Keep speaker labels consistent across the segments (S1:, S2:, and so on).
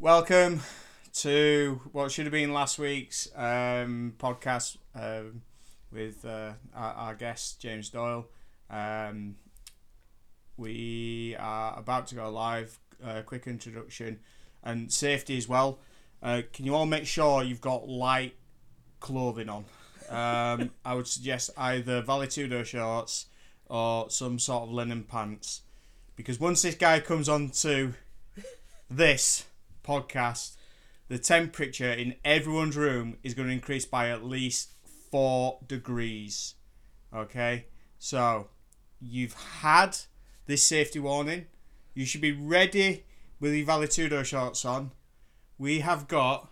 S1: Welcome to what should have been last week's um, podcast um, with uh, our, our guest James Doyle. Um, we are about to go live. Uh, quick introduction and safety as well. Uh, can you all make sure you've got light clothing on? Um, I would suggest either Valetudo shorts or some sort of linen pants, because once this guy comes on to this podcast, the temperature in everyone's room is going to increase by at least four degrees. Okay, so you've had this safety warning. You should be ready with your Valetudo shorts on. We have got.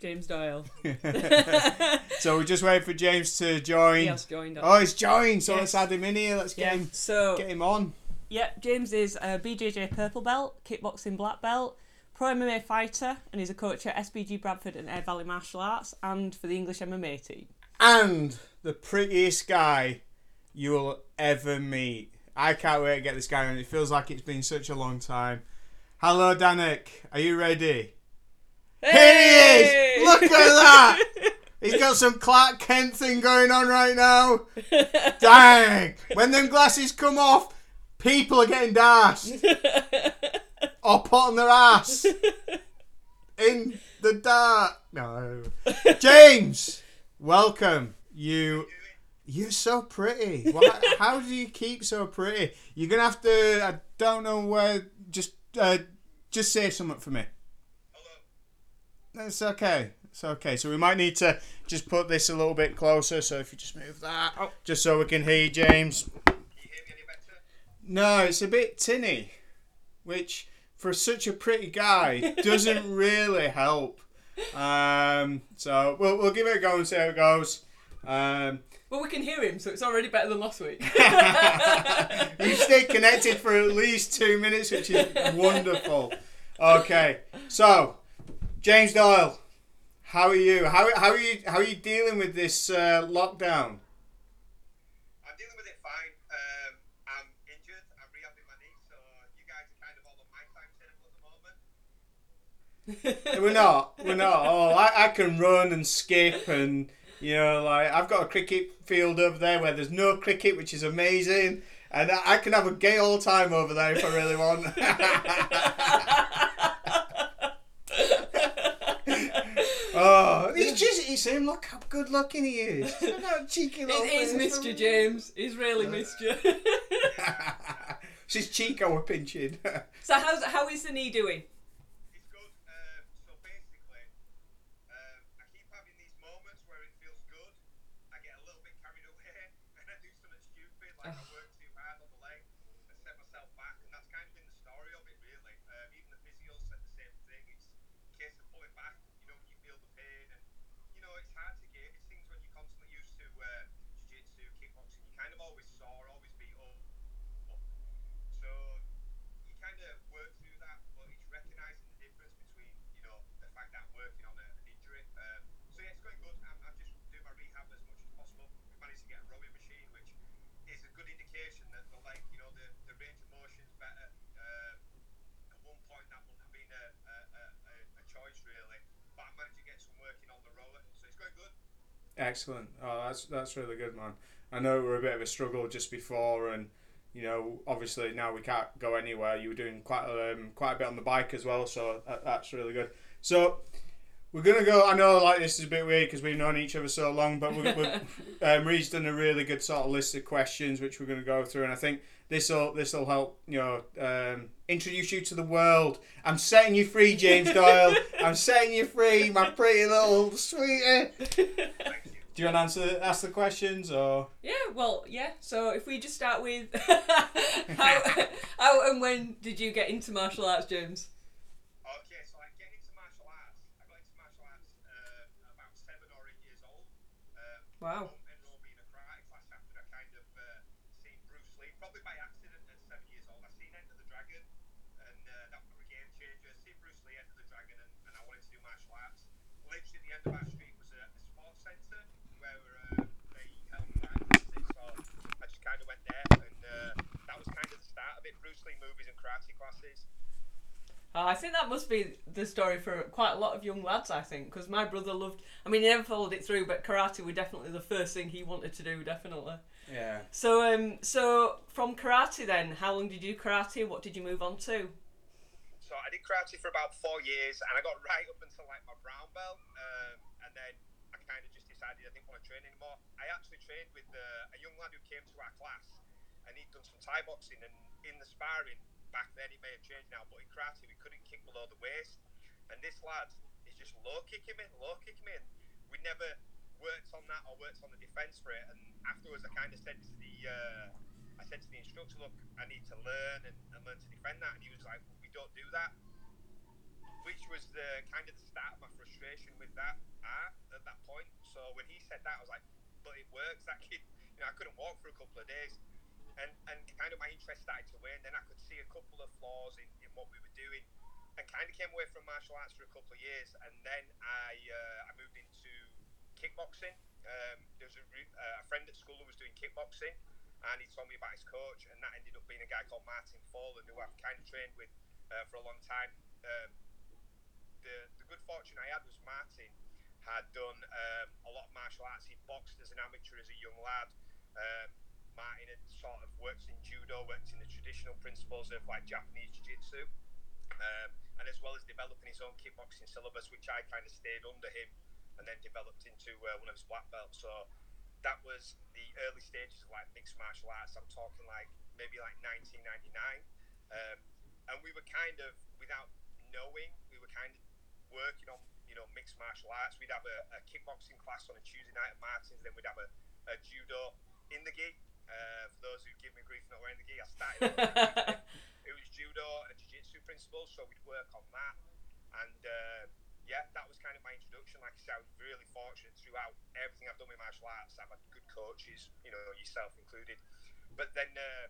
S2: James Doyle.
S1: so we're just waiting for James to join.
S2: He has joined.
S1: Oh, he's joined. So
S2: Yes.
S1: let's add him in here. Let's get
S2: yeah.
S1: him.
S2: So
S1: Get him on.
S2: Yeah, James is a BJJ purple belt, kickboxing black belt, pro MMA fighter, and he's a coach at SBG Bradford and Aire Valley Martial Arts, and for the English MMA team.
S1: and the prettiest guy you will ever meet. I can't wait to get this guy on. It feels like it's been such a long time. Hello, Danik. Are you ready? Here he is! Look at that! He's got some Clark Kent thing going on right now. Dang! When them glasses come off, people are getting darsed. or put on their ass. In the dark. No. James! Welcome. You you're so pretty. Why, how do you keep so pretty? You're gonna have to. I don't know where. Just, uh, just say something for me. It's okay. It's okay. So we might need to just put this a little bit closer. So if you just move that,
S2: Oh.
S1: just so we can hear you, James. No, it's a bit tinny, which for such a pretty guy doesn't really help. Um, so we'll, we'll give it a go and see how it goes. Um,
S2: Well, we can hear him, so it's already better than last week.
S1: you stayed connected for at least two minutes, which is wonderful. Okay, so James Doyle, how are you? How, how are you? How are you dealing with this uh, lockdown?
S3: I'm dealing with it fine. Um, I'm injured. I'm rehabbing my knee, so you guys are kind of all on my timetable at the moment.
S1: We're not. We're not. Oh, I, I can run and skip and you know, like I've got a cricket field over there where there's no cricket, which is amazing. And I, I can have a gay all time over there if I really want. oh, he's just, he's saying, look how good looking he is. How cheeky little
S2: He's missed James. He's really missed you.
S1: it's his cheek I was pinching.
S2: so how's how is the knee doing?
S3: It's good. Um, so basically, um, I keep having these moments where it feels good. I get a little bit carried away, and I do something stupid, like I work too hard on the leg and set myself back, and that's kind of been the story of it, really. Um, even the physio said the same thing. It's a case of pulling back, you know, when you feel the pain, and you know, it's hard to gauge things when you're constantly used to uh, jiu-jitsu, kickboxing. You kind of always sore, always beat up. So you kind of work through that, but it's recognizing the difference between, you know, the fact that I'm working on a, an injury. Um, so yeah, it's going good. I'm, I'm just doing my rehab as much as possible. We managed to get a rowing machine, which is a good indication that the leg, you know, the, the range of motion's better. Um, at one point, that wouldn't have been a, a, a, a- a choice really, but I managed to get some working on the rower, so it's going good.
S1: Excellent. Oh, that's that's really good, man. I know it were a bit of a struggle just before, and you know, obviously now we can't go anywhere. You were doing quite um, quite a bit on the bike as well, so that, that's really good. So we're gonna go. I know like this is a bit weird because we've known each other so long, but we're, we're, um, Reed's done a really good sort of list of questions which we're gonna go through, and I think this will this will help you know um, introduce you to the world. I'm setting you free, James Doyle. I'm setting you free, my pretty little sweetie. Do you want to answer ask the questions or?
S2: Yeah, well, yeah. So if we just start with how how and when did you get into martial arts, James?
S3: Okay, so I get into martial arts. I got into martial arts uh, about seven or eight years old. Um,
S2: Wow.
S3: mum enrolled me in a karate class after I kind of uh, seen Bruce Lee, probably by accident at seven years old. I seen Enter the Dragon, and uh, that was a game changer. Seen Bruce Lee Enter the Dragon, and, and I wanted to do martial arts. Literally, at the end of our street was a, a sports centre where uh, they held practices. So I just kind of went there, and uh, that was kind of the start of it. Bruce Lee movies and karate classes.
S2: Oh, I think that must be the story for quite a lot of young lads. I think because my brother loved. I mean, he never followed it through, but karate was definitely the first thing he wanted to do. Definitely.
S1: Yeah.
S2: So, um, so from karate, then, how long did you do karate? What did you move on to?
S3: So I did karate for about four years, and I got right up until like my brown belt, um, and then I kind of just decided I didn't want to train anymore. I actually trained with uh, a young lad who came to our class, and he'd done some Thai boxing, and in the sparring back then it may have changed now, but in karate we couldn't kick below the waist, and this lad is just low kicking me, low kicking me, and we never worked on that or worked on the defence for it. And afterwards, I kind of said to the uh, I said to the instructor, look, I need to learn and, and learn to defend that, and he was like, well, we don't do that which was the kind of the start of my frustration with that art at that point. So when he said that, I was like, but it works. That kid, you know, I couldn't walk for a couple of days, and and kind of my interest started to wane. And then I could see a couple of flaws in, in what we were doing, and kind of came away from martial arts for a couple of years. And then I uh, I moved into kickboxing. Um, there was a, uh, a friend at school who was doing kickboxing, and he told me about his coach, and that ended up being a guy called Martin Follen, who I've kind of trained with uh, for a long time. Um, the, the good fortune I had was Martin had done um, a lot of martial arts. He boxed as an amateur as a young lad. Um, Martin had sort of worked in judo, worked in the traditional principles of like Japanese jiu-jitsu, um, and as well as developing his own kickboxing syllabus, which I kind of stayed under him and then developed into uh, one of his black belts. So that was the early stages of like mixed martial arts. I'm talking like maybe like 1999, um, and we were kind of without knowing, we were kind of working on you know mixed martial arts. We'd have a, a kickboxing class on a Tuesday night at Martin's, then we'd have a, a judo in the gi. Uh, for those who give me grief not wearing the gi, I started. it was judo and jiu-jitsu principles, so we'd work on that. And uh, yeah, that was kind of my introduction. Like I said, I was really fortunate throughout everything I've done with martial arts. I've had good coaches, you know, yourself included. But then, uh,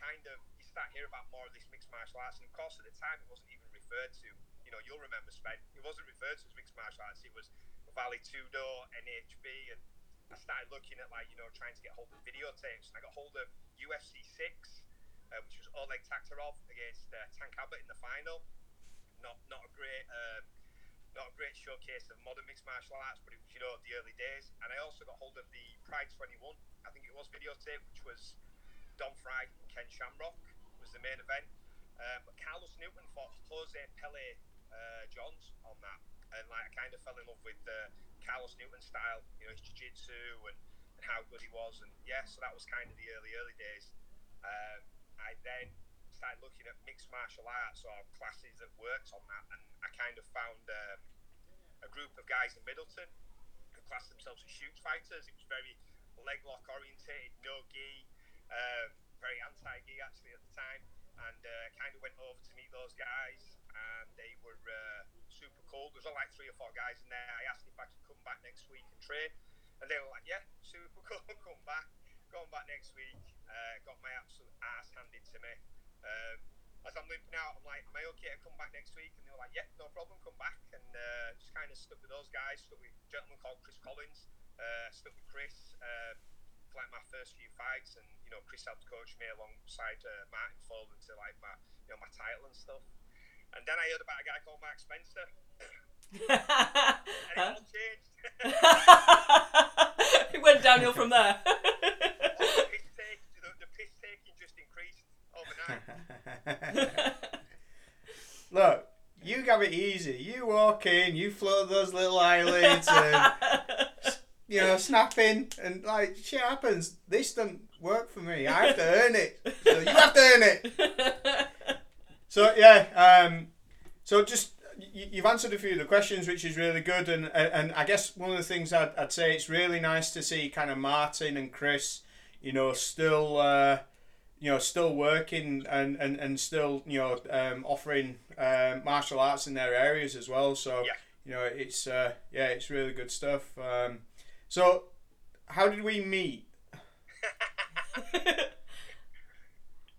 S3: kind of, you start hearing about more of this mixed martial arts, and of course, at the time, it wasn't even referred to you know, you'll remember Sven. It wasn't referred to as mixed martial arts. It was Vale Tudo, NHB, and I started looking at like you know trying to get hold of videotapes. And I got hold of UFC six, uh, which was Oleg Taktarov against uh, Tank Abbott in the final. Not not a great. Um, not a great showcase of modern mixed martial arts, but it was, you know, the early days. And I also got hold of the Pride 21, I think it was videotape, which was Don Frye and Ken Shamrock was the main event. Um, but Carlos Newton fought Jose Pele uh, Johns on that, and like I kind of fell in love with uh, Carlos Newton style, you know, his jiu-jitsu and, and how good he was, and yeah, so that was kind of the early early days. Um, I then started looking at mixed martial arts or classes that worked on that, and I kind of found um, a group of guys in Middleton who classed themselves as shoot fighters. It was very leg lock orientated, no gi, um, very anti gi actually at the time, and uh, kind of went over to meet those guys, and they were uh, super cool. There was only like three or four guys in there. I asked if I could come back next week and train, and they were like, "Yeah, super cool, come back." Going back next week, uh, got my absolute ass handed to me. Um, as I'm limping out, I'm like, "Am I okay to come back next week?" And they were like, "Yeah, no problem, come back." And uh, just kind of stuck with those guys. Stuck with a gentleman called Chris Collins. Uh, stuck with Chris. Um, for like my first few fights, and you know, Chris helped coach me alongside uh, Martin Folden to like my, you know, my title and stuff. And then I heard about a guy called Mark Spencer, and it all changed.
S2: it went downhill from there.
S3: the piss take, the, the piss taking just increased overnight.
S1: Look, you have it easy. You walk in, you float those little eyelids, and you know, snapping, and like shit happens. This doesn't work for me. I have to earn it. So you have to earn it. So yeah, um, so just you, you've answered a few of the questions, which is really good, and and I guess one of the things I'd, I'd say it's really nice to see kind of Martin and Chris, you know, still. Uh, you know, still working and, and, and still, you know, um, offering um, martial arts in their areas as well. So,
S3: Yeah.
S1: you know, it's uh, yeah, it's really good stuff. Um, so, how did we meet?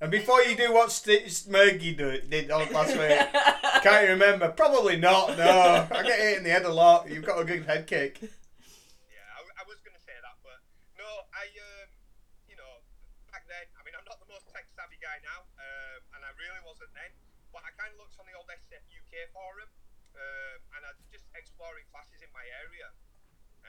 S1: And before you do what St- Smergy do, did on last week, can't you remember? Probably not. No, I get hit in the head a lot. You've got a good head kick.
S3: Yeah, I, I was going to say that, but no, I, um, you know, back then, I mean, I'm not the most tech savvy guy now, um, and I really wasn't then. but I kind of looked on the old SF UK forum, um, and I was just exploring classes in my area,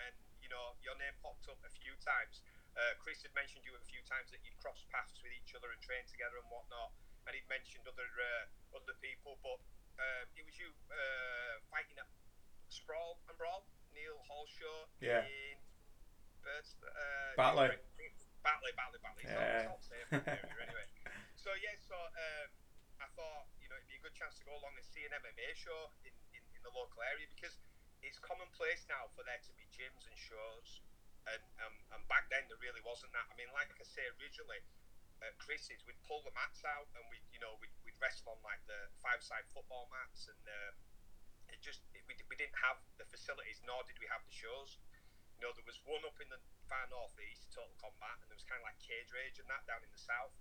S3: and you know your name popped up a few times. Uh, Chris had mentioned you a few times that you'd crossed paths with each other and trained together and whatnot, and he'd mentioned other uh, other people, but um, it was you uh, fighting at Sprawl and Brawl, Neil Hallshaw
S1: Yeah.
S3: in Birds, uh,
S1: Batley.
S3: Batley, Batley, Batley. It's
S1: Yeah.
S3: not, it's not the same area anyway. So yeah, so um, I thought you know it'd be a good chance to go along and see an MMA show in, in, in the local area because it's commonplace now for there to be gyms and shows, and um, and back then there really wasn't that. I mean, like I say originally, at Chris's we'd pull the mats out and we you know we'd, we'd wrestle on like the five side football mats and um, it just it, we, we didn't have the facilities nor did we have the shows. You know, there was one up in the far northeast, Total Combat, and there was kind of like Cage Rage and that down in the south.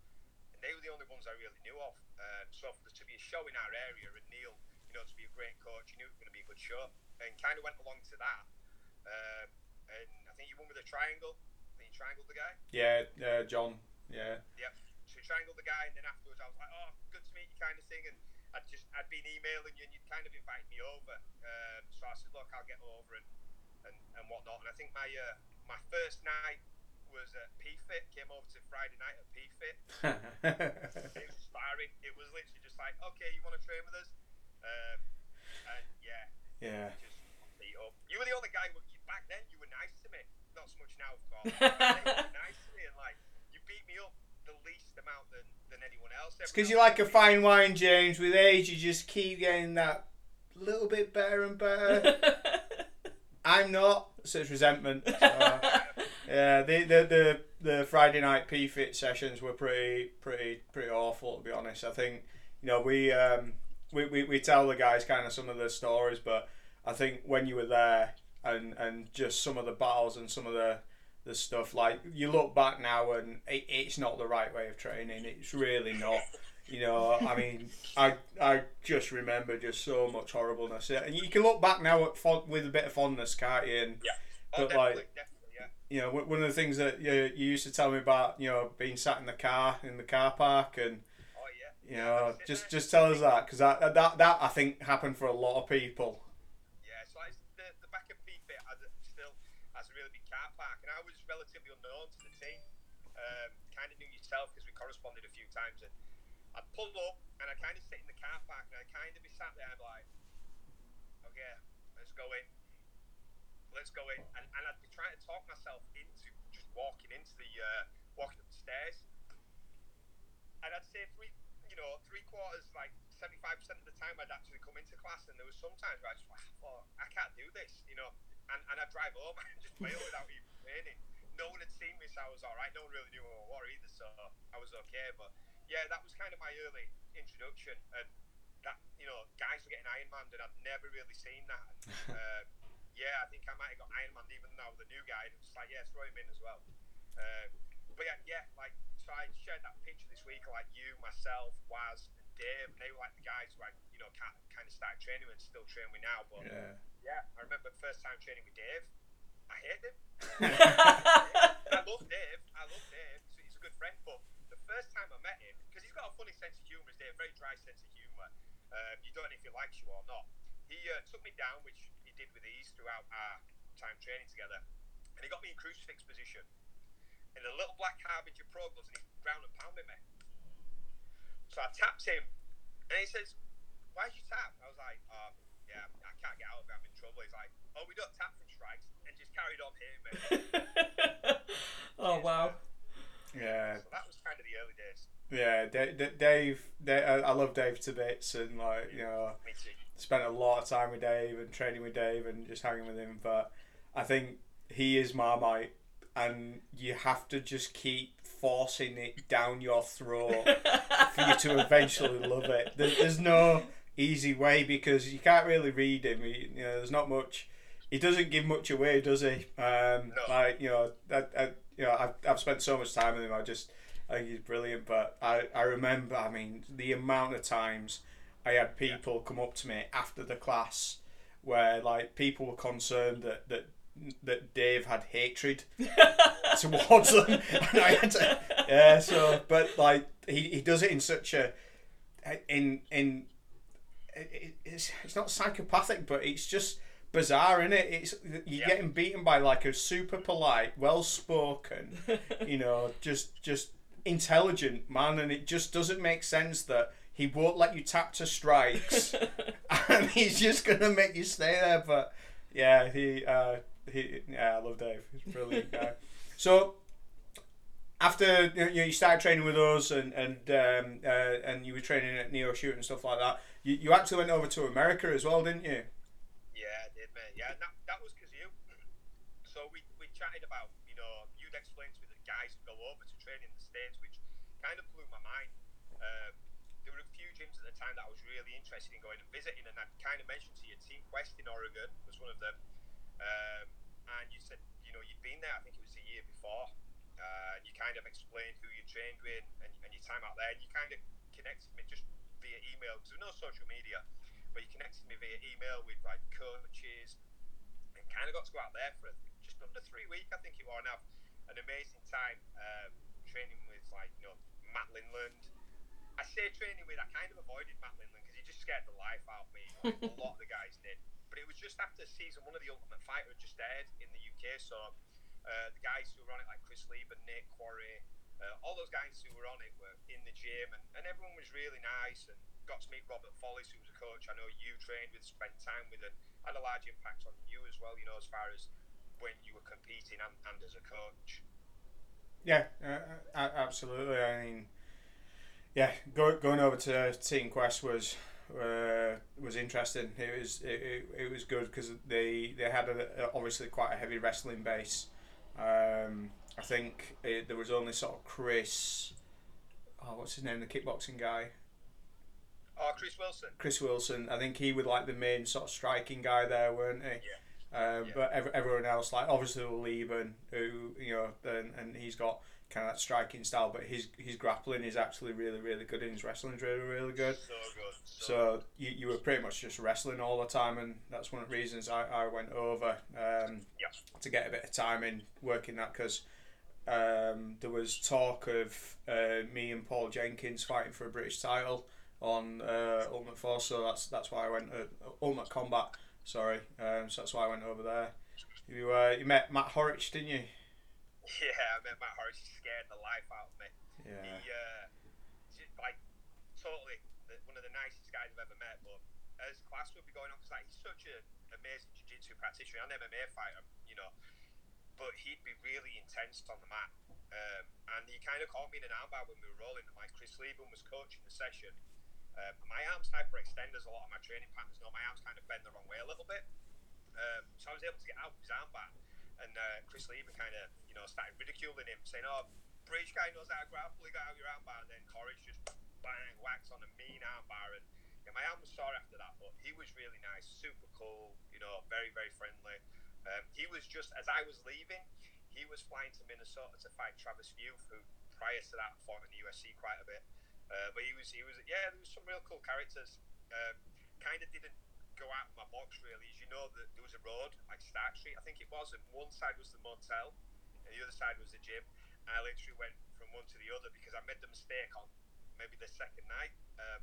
S3: And they were the only ones I really knew of. Um, so for there to be a show in our area and Neil, you know, to be a great coach, you knew it was going to be a good show. And kind of went along to that. Um, and I think you won with a triangle. I think you triangled the guy.
S1: Yeah, uh, John. Yeah.
S3: Yep. So we triangled the guy, and then afterwards I was like, "Oh, good to meet you," kind of thing. And I'd just I'd been emailing you, and you'd kind of invited me over. Um, so I said, "Look, I'll get over and and, and whatnot." And I think my uh, my first night was at PFIT. Came over to Friday night at PFIT. It was sparring. It was literally just like, "Okay, you want to train with us?" Um, and yeah,
S1: yeah.
S3: just beat up. You were the only guy. who- Back then, you were nice to me. Not so much now, of course. Back then, you were nice to me, and like you beat me up the least amount than, than anyone else.
S1: It's because you're like a fine wine, James. With age, you just keep getting that little bit better and better. I'm not, so it's resentment. So, yeah, the, the the the Friday night P fit sessions were pretty pretty pretty awful to be honest. I think you know we um we, we, we tell the guys kind of some of the stories, but I think when you were there and and just some of the battles and some of the the stuff like you look back now and it, it's not the right way of training. It's really not. You know, I mean, I I just remember just so much horribleness, and you can look back now at fond, with a bit of fondness, can't you? And
S3: Oh,
S1: but,
S3: definitely,
S1: like-
S3: definitely, yeah.
S1: you know, one of the things that you, you used to tell me about, you know, being sat in the car in the car park, and
S3: Oh yeah.
S1: you know, just just tell us that because that, that that I think happened for a lot of people.
S3: Yeah, so I, the, the back of PFIT has a, still has a really big car park, and I was relatively unknown to the team. Um, kind of knew yourself because we corresponded a few times, and I'd pull up and I'd kind of sit in the car park, and I'd kind of be sat there and like, okay, let's go in, let's go in, and, and I'd be trying to talk myself into just walking into the uh, walking up the stairs, and I'd say three, you know, three quarters, like seventy-five percent of the time, I'd actually come into class, and there was sometimes where I just oh, I can't do this, you know, and, and I'd drive home and just bail without even training. No one had seen me, so I was all right. No one really knew who I was either, so I was okay. But yeah, that was kind of my early introduction, and that you know, guys were getting Iron Man, and I'd never really seen that. And, uh, yeah, I think I might have got Iron Man even though the new guy, and it was like, yeah, throw him in as well. Uh, but yeah, yeah, like so I shared that picture this week, like you, myself, Waz, and Dave, and they were like the guys who I, you know, kind of started training with and still train with now. But
S1: Yeah.
S3: yeah, I remember first time training with Dave. I hate him. I love Dave. I love Dave. He's, he's a good friend. But the first time I met him, because he's got a funny sense of humour, as Dave, very dry sense of humour. Um, you don't know if he likes you or not. He uh, took me down, which he did with ease throughout our time training together, and he got me in crucifix position. In a little black Harbinger Pro gloves, and he's ground and pounding me. So I tapped him, and he says, "Why'd you tap?" I was like, um, "Yeah, I can't get out of it. I'm in trouble." He's like, "Oh, we don't tap from strikes," and just carried on here, me.
S2: oh wow.
S1: Yeah,
S3: So that was kind of the early days.
S1: yeah. Dave, Dave, Dave I I love Dave to bits, and like you know, spent a lot of time with Dave and training with Dave and just hanging with him. But I think he is Marmite, and you have to just keep forcing it down your throat for you to eventually love it. There, there's no easy way because you can't really read him. He, you know, there's not much. He doesn't give much away, does he? Um,
S3: No.
S1: Like you know, I, I, you know, I've, I've spent so much time with him. I just, I think he's brilliant. But I, I remember, I mean, the amount of times I had people come up to me after the class where like people were concerned that that that Dave had hatred towards them, and I had to, yeah. So, but like he, he does it in such a in in it, it- it's it's not psychopathic, but it's just bizarre, isn't it? It's you're
S3: Yeah.
S1: getting beaten by like a super polite, well spoken, you know, just just intelligent man, and it just doesn't make sense that he won't let you tap to strikes, and he's just gonna make you stay there. But yeah, he uh, he yeah, I love Dave. He's a brilliant guy. So after you, know, you started training with us and and um, uh, and you were training at Neo Shoot and stuff like that, you, you actually went over to America as well, didn't you?
S3: Yeah, I did, mate. Yeah, that, that was because you. So we, we chatted about, you know, you'd explained to me that guys would go over to train in the States, which kind of blew my mind. Um, there were a few gyms at the time that I was really interested in going and visiting, and I kind of mentioned to you Team Quest in Oregon was one of them. Um, and you said, you know, you'd been there, I think it was a year before. Uh, and you kind of explained who you trained with and, and your time out there. And you kind of connected me just via email because there was no social media, but you connected me via email with like coaches and kind of got to go out there for just under three weeks, I think it was. And have an amazing time um, training with like you know Matt Lindland. I say training with, I kind of avoided Matt Lindland because he just scared the life out of me. Like a lot of the guys did. But it was just after season one of the Ultimate Fighter had just aired in the UK, so uh, the guys who were on it, like Chris Leben, Nick Quarry, uh, all those guys who were on it were in the gym, and, and everyone was really nice. And got to meet Robert Follis, who was a coach I know you trained with, spent time with, and had a large impact on you as well. You know, as far as when you were competing and, and as a coach.
S1: Yeah, uh, uh, absolutely. I mean, yeah, go, going over to Team Quest was uh, was interesting. It was it, it, it was good because they they had a- obviously quite a heavy wrestling base. Um, I think it, there was only sort of Chris. Oh, what's his name? The kickboxing guy,
S3: Oh, Chris Wilson.
S1: Chris Wilson. I think he was like the main sort of striking guy there, weren't he?
S3: Yeah.
S1: Um,
S3: Yeah.
S1: But ev- everyone else, like obviously Leben, who you know, and, and he's got kind of that striking style, but his his grappling is actually really really good, and his wrestling's really really good.
S3: So good. So,
S1: So you, you were pretty much just wrestling all the time, and that's one of the reasons I, I went over um,
S3: Yeah.
S1: to get a bit of time in working that because um, there was talk of uh, me and Paul Jenkins fighting for a British title on uh, Ultimate Force, so that's that's why I went to Ultimate Combat. Sorry, um, so that's why I went over there. You uh, you met Matt Horwich, didn't you?
S3: yeah, I met Matt Horwich. He scared the life out of me.
S1: Yeah.
S3: He, uh, like, totally the, one of the nicest guys I've ever met. But as class would be going on, because like, he's such an amazing jiu-jitsu practitioner and MMA fighter, you know. But he'd be really intense on the mat. Um, and he kind of caught me in an armbar when we were rolling. And like Chris Leben was coaching the session. Um, my arms hyperextend as a lot of my training partners know. My arms kind of bend the wrong way a little bit. Um, so I was able to get out of his armbar. And uh, Chris Leben kind of, you know, started ridiculing him, saying, "Oh, British guy knows how to grapple. He got out your armbar." And then Corey's just bang whacks on a mean armbar, and yeah, my arm was sore after that. But he was really nice, super cool, you know, very very friendly. Um, he was just as I was leaving, he was flying to Minnesota to fight Travis Wiuff, who prior to that fought in the UFC quite a bit. Uh, but he was he was yeah, there was some real cool characters. Um, kind of didn't go out of my box really. As you know, that there was a road like Stark Street, I think it was, and one side was the motel, and the other side was the gym. And I literally went from one to the other because I made the mistake on maybe the second night um,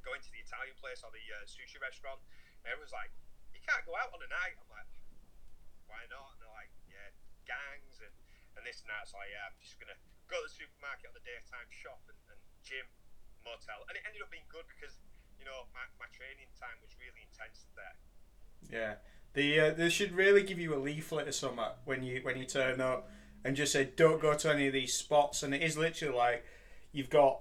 S3: going to the Italian place or the uh, sushi restaurant. And everyone's like, "You can't go out on a night." I'm like, "Why not?" And they're like, "Yeah, gangs and, and this and that." So yeah, I'm just gonna go to the supermarket on the daytime, shop and, and gym, motel, and it ended up being good because you know my, my training time was really intense there.
S1: Yeah, the uh, they should really give you a leaflet or something when you when you turn up, and just say don't go to any of these spots. And it is literally like you've got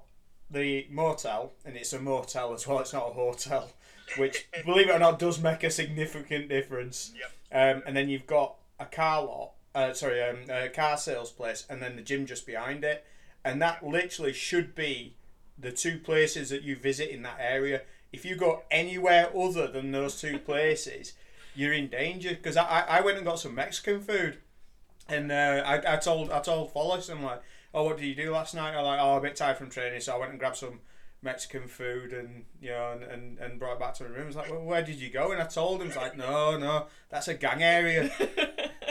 S1: the motel, and it's a motel as well. It's not a hotel, which believe it or not does make a significant difference.
S3: Yep.
S1: Um, and then you've got a car lot, uh, sorry, um, a car sales place, and then the gym just behind it, and that literally should be the two places that you visit in that area. If you go anywhere other than those two places, you're in danger. Because I, I, went and got some Mexican food, and uh, I, I told I told Follis, I'm like, oh, what did you do last night? I'm like, oh, a bit tired from training, so I went and grabbed some Mexican food and you know and, and, and brought it back to my room. I was like, well, where did you go? And I told him, he's like, no, no, that's a gang area.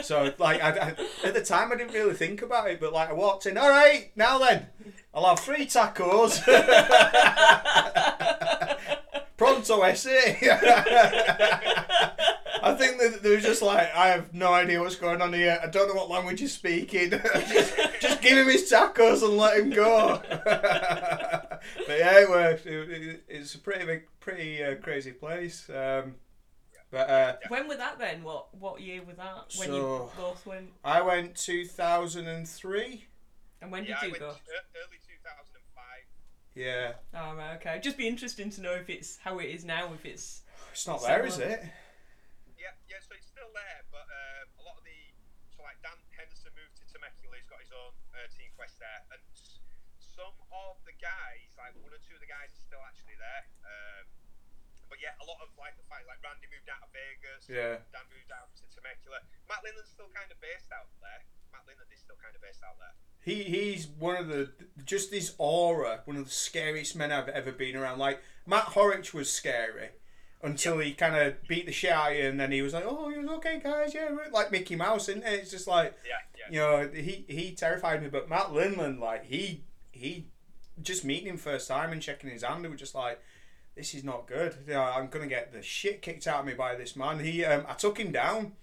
S1: So like I, I, at the time I didn't really think about it, but like I walked in. All right, now then, I'll have three tacos, Sulto essay. I think that they were just like, I have no idea what's going on here. I don't know what language he's speaking. just, just give him his tacos and let him go. but yeah, it worked. It, it, it's a pretty big, pretty uh, crazy place. Um, but uh,
S2: When was that then? What what year was that? When
S1: So-
S2: you both went?
S1: I went 2003.
S2: And when did
S3: yeah, I
S2: you
S3: went
S2: go?
S3: early 2005.
S1: Yeah,
S2: Oh right, okay. Just be interesting to know if it's how it is now. If it's
S1: it's not there, is it?
S3: Yeah. So it's still there, but um, a lot of the so like Dan Henderson moved to Temecula. He's got his own uh, team quest there, and s- some of the guys, like one or two of the guys, are still actually there. Um, but yeah, a lot of like the fighters, like Randy moved out of Vegas.
S1: Yeah.
S3: Dan moved out to Temecula. Matt Lindland's still kind of based out there. Matt Lindland is still kind of based out there.
S1: He he's one of the just his aura, one of the scariest men I've ever been around. Like Matt Horwich was scary until he kind of beat the shit out of you, and then he was like, "Oh, he was okay, guys, yeah," like Mickey Mouse, and it's just like
S3: Yeah, yeah.
S1: you know he he terrified me. But Matt Lindland, like he he just meeting him first time and checking his hand, it was just like. This is not good. You know, I'm gonna get the shit kicked out of me by this man. He, um, I took him down.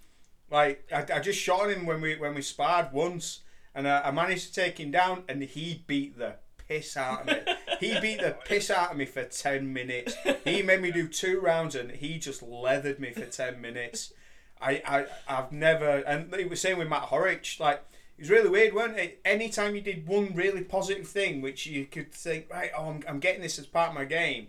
S1: Like I, I just shot him when we when we sparred once, and I, I managed to take him down, and he beat the piss out of me. he beat the piss out of me for ten minutes. He made me do two rounds, and he just leathered me for ten minutes. I, I I've never, and it was same with Matt Horwich. Like it was really weird, weren't it? Anytime you did one really positive thing, which you could think, right, oh, I'm, I'm getting this as part of my game,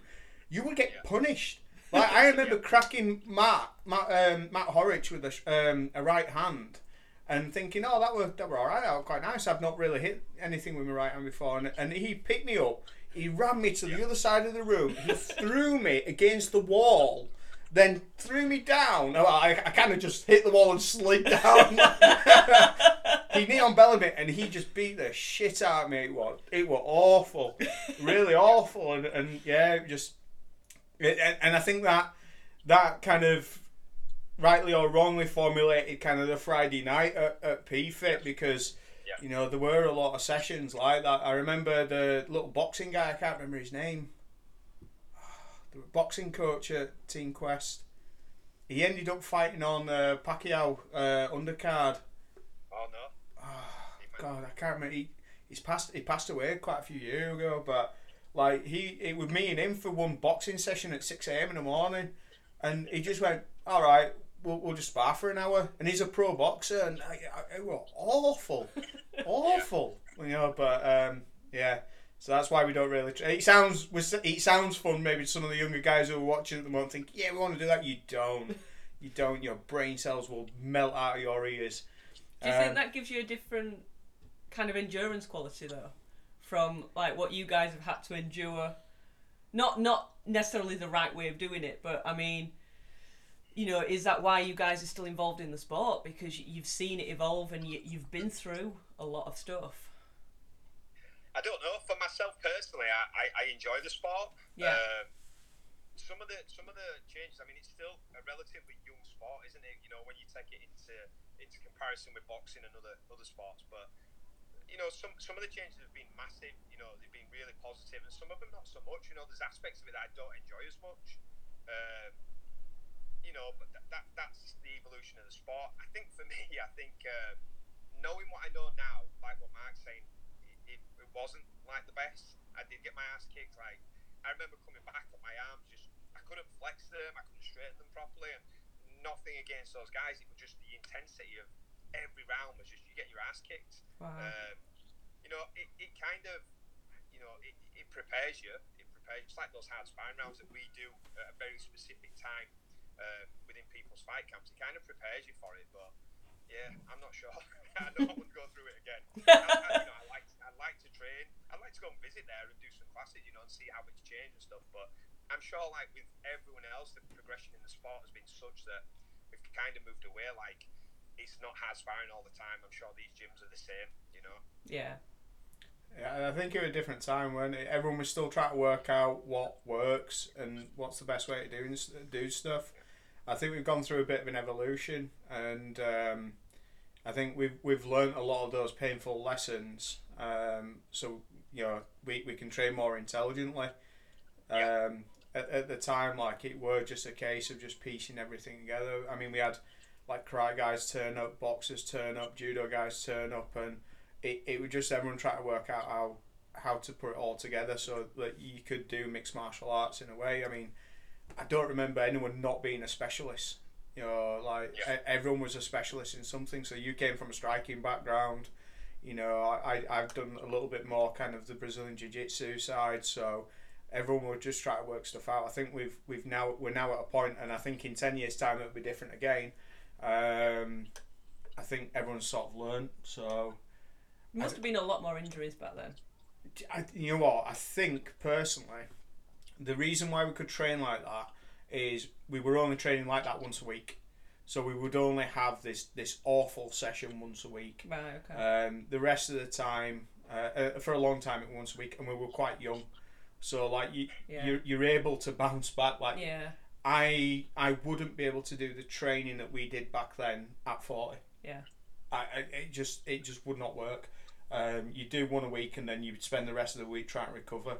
S1: you would get
S3: Yeah.
S1: punished. Like I remember cracking Matt Matt um, Matt Horwich with a um, a right hand, and thinking, oh, that were that were all right. That were quite nice. I've not really hit anything with my right hand before, and, and he picked me up. He ran me to the other side of the room. He threw me against the wall, then threw me down. Oh, I, I kind of just hit the wall and slid down. he knee on Bellamy, and he just beat the shit out of me. It was it was awful, really awful, and, and yeah, it just it, and, and I think that that kind of rightly or wrongly formulated kind of the Friday night at, at PFIT because
S3: Yeah.
S1: you know there were a lot of sessions like that. I remember the little boxing guy. I can't remember his name. The boxing coach at Team Quest. He ended up fighting on uh, Pacquiao uh, undercard.
S3: Oh no. Might-
S1: God, I can't remember. He, he's passed. He passed away quite a few years ago, but like he, it was me and him for one boxing session at six a.m. in the morning, and he just went, "All right, we'll, we'll just spar for an hour." And he's a pro boxer, and I, I, it was awful, awful, you know. But um, yeah, so that's why we don't really. Tr- it sounds it sounds fun. Maybe some of the younger guys who are watching at the moment think, "Yeah, we want to do that." You don't. You don't. Your brain cells will melt out of your ears.
S2: Do you
S1: Um,
S2: think that gives you a different kind of endurance quality though, from like what you guys have had to endure? Not not necessarily the right way of doing it, but I mean, you know, is that why you guys are still involved in the sport because you've seen it evolve and you, you've been through a lot of stuff?
S3: I don't know. For myself personally, I, I, I enjoy the sport.
S2: Yeah.
S3: Um, some of the some of the changes. I mean, it's still a relatively young sport, isn't it? You know, when you take it into into comparison with boxing and other other sports, but you know, some some of the changes have been massive. You know, they've been really positive, and some of them not so much. You know, there's aspects of it that I don't enjoy as much. Um, you know, but that, that that's the evolution of the sport. I think for me, I think um, knowing what I know now, like what Mark's saying, it, it, wasn't like the best. I did get my ass kicked. Like I remember coming back at my arms, just I couldn't flex them, I couldn't straighten them properly, and nothing against those guys. It was just the intensity of every round was just you get your ass kicked.
S2: Wow.
S3: Um, you know, it, it kind of, you know, it, it prepares you. It prepares. It's like those hard sparring rounds that we do at a very specific time uh, within people's fight camps. It kind of prepares you for it, but yeah, I'm not sure. I know I wouldn't go through it again. I, I, you know, I like I like to train. I'd like to go and visit there and do some classes, you know, and see how it's changed and stuff. But I'm sure, like with everyone else, the progression in the sport has been such that we've kind of moved away. Like it's not hard sparring all the time. I'm sure these gyms are the same, you know.
S2: Yeah.
S1: Yeah, I think at a different time when everyone was still trying to work out what works and what's the best way to do do stuff. I think we've gone through a bit of an evolution, and um, I think we've we've learned a lot of those painful lessons. Um, so you know we, we can train more intelligently.
S3: Yeah.
S1: Um, at, at the time, like it were just a case of just piecing everything together. I mean, we had like karate guys turn up, boxers turn up, judo guys turn up, and it, it was just everyone trying to work out how how to put it all together so that you could do mixed martial arts in a way. I mean, I don't remember anyone not being a specialist. You know, like
S3: Yeah.
S1: e- everyone was a specialist in something. So you came from a striking background. You know, I, I I've done a little bit more kind of the Brazilian Jiu Jitsu side. So everyone will just try to work stuff out. I think we've we've now we're now at a point, and I think in ten years' time it'll be different again. Um, I think everyone's sort of learned. So
S2: Must have been a lot more injuries back then.
S1: I, you know what? I think personally, the reason why we could train like that is we were only training like that once a week. So we would only have this this awful session once a week.
S2: Right. Okay.
S1: Um, the rest of the time, uh, uh, for a long time, it was once a week, and we were quite young. So like you,
S2: Yeah.
S1: you're, you're able to bounce back. Like
S2: yeah.
S1: I I wouldn't be able to do the training that we did back then at forty.
S2: Yeah.
S1: I, I it just it just would not work. Um, you do one a week and then you spend the rest of the week trying to recover.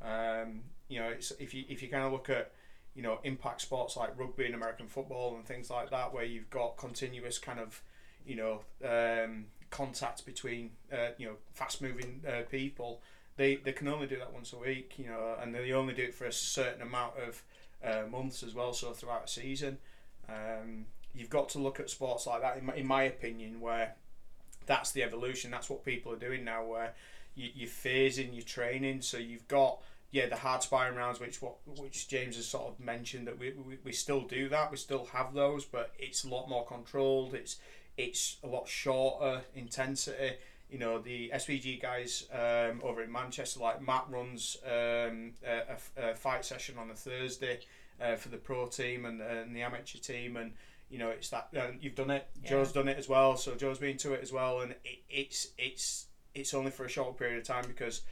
S1: Um, you know, it's, if you if you kind of look at you know impact sports like rugby and American football and things like that, where you've got continuous kind of you know um, contact between uh, you know fast moving uh, people. They, they can only do that once a week, you know, and they only do it for a certain amount of uh, months as well. So throughout a season, um, you've got to look at sports like that, in my, in my opinion, where that's the evolution. That's what people are doing now, where you, you're phasing your training. So you've got yeah the hard sparring rounds, which what which James has sort of mentioned that we, we, we still do that. We still have those, but it's a lot more controlled. It's it's a lot shorter intensity. You know the SBG guys um, over in Manchester, like Matt runs um, a, a, fight session on a Thursday uh, for the pro team and, and the amateur team, and you know it's that uh, you've done it.
S2: Yeah.
S1: Joe's done it as well, so Joe's been to it as well, and it, it's it's it's only for a short period of time because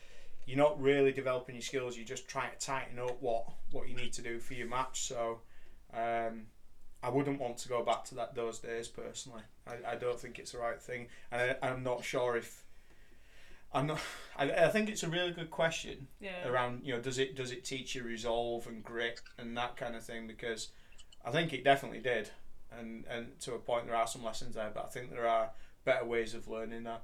S1: you're not really developing your skills. You're just trying to tighten up what what you need to do for your match. So. Um, I wouldn't want to go back to that those days personally. I, I don't think it's the right thing, and I, I'm not sure if I'm not. I, I think it's a really good question
S2: Yeah.
S1: around you know does it does it teach you resolve and grit and that kind of thing because I think it definitely did, and and to a point there are some lessons there, but I think there are better ways of learning that.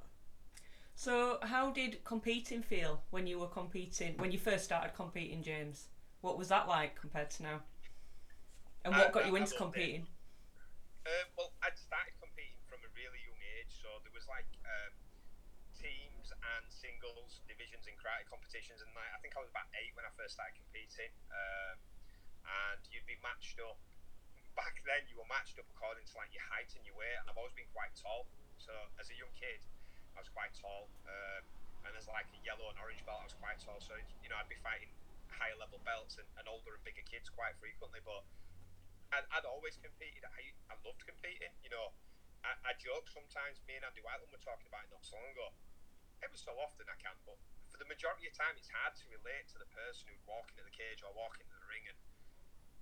S2: So, how did competing feel when you were competing when you first started competing, James? What was that like compared to now? And what
S3: I-
S2: got you
S3: I- I
S2: into competing?
S3: Um, well, I'd started competing from a really young age, so there was like um, teams and singles divisions in karate competitions, and like, I think I was about eight when I first started competing. Um, and you'd be matched up. Back then, you were matched up according to like your height and your weight, and I've always been quite tall. So as a young kid, I was quite tall, um, and there's like a yellow and orange belt, I was quite tall. So you know, I'd be fighting higher level belts and, and older and bigger kids quite frequently, but. I'd, I'd always competed. I, I loved competing. You know, I, I joke sometimes. Me and Andy Whiteland were talking about it not so long ago. Every so often I can, but for the majority of time, it's hard to relate to the person who's walking in the cage or walking in the ring and,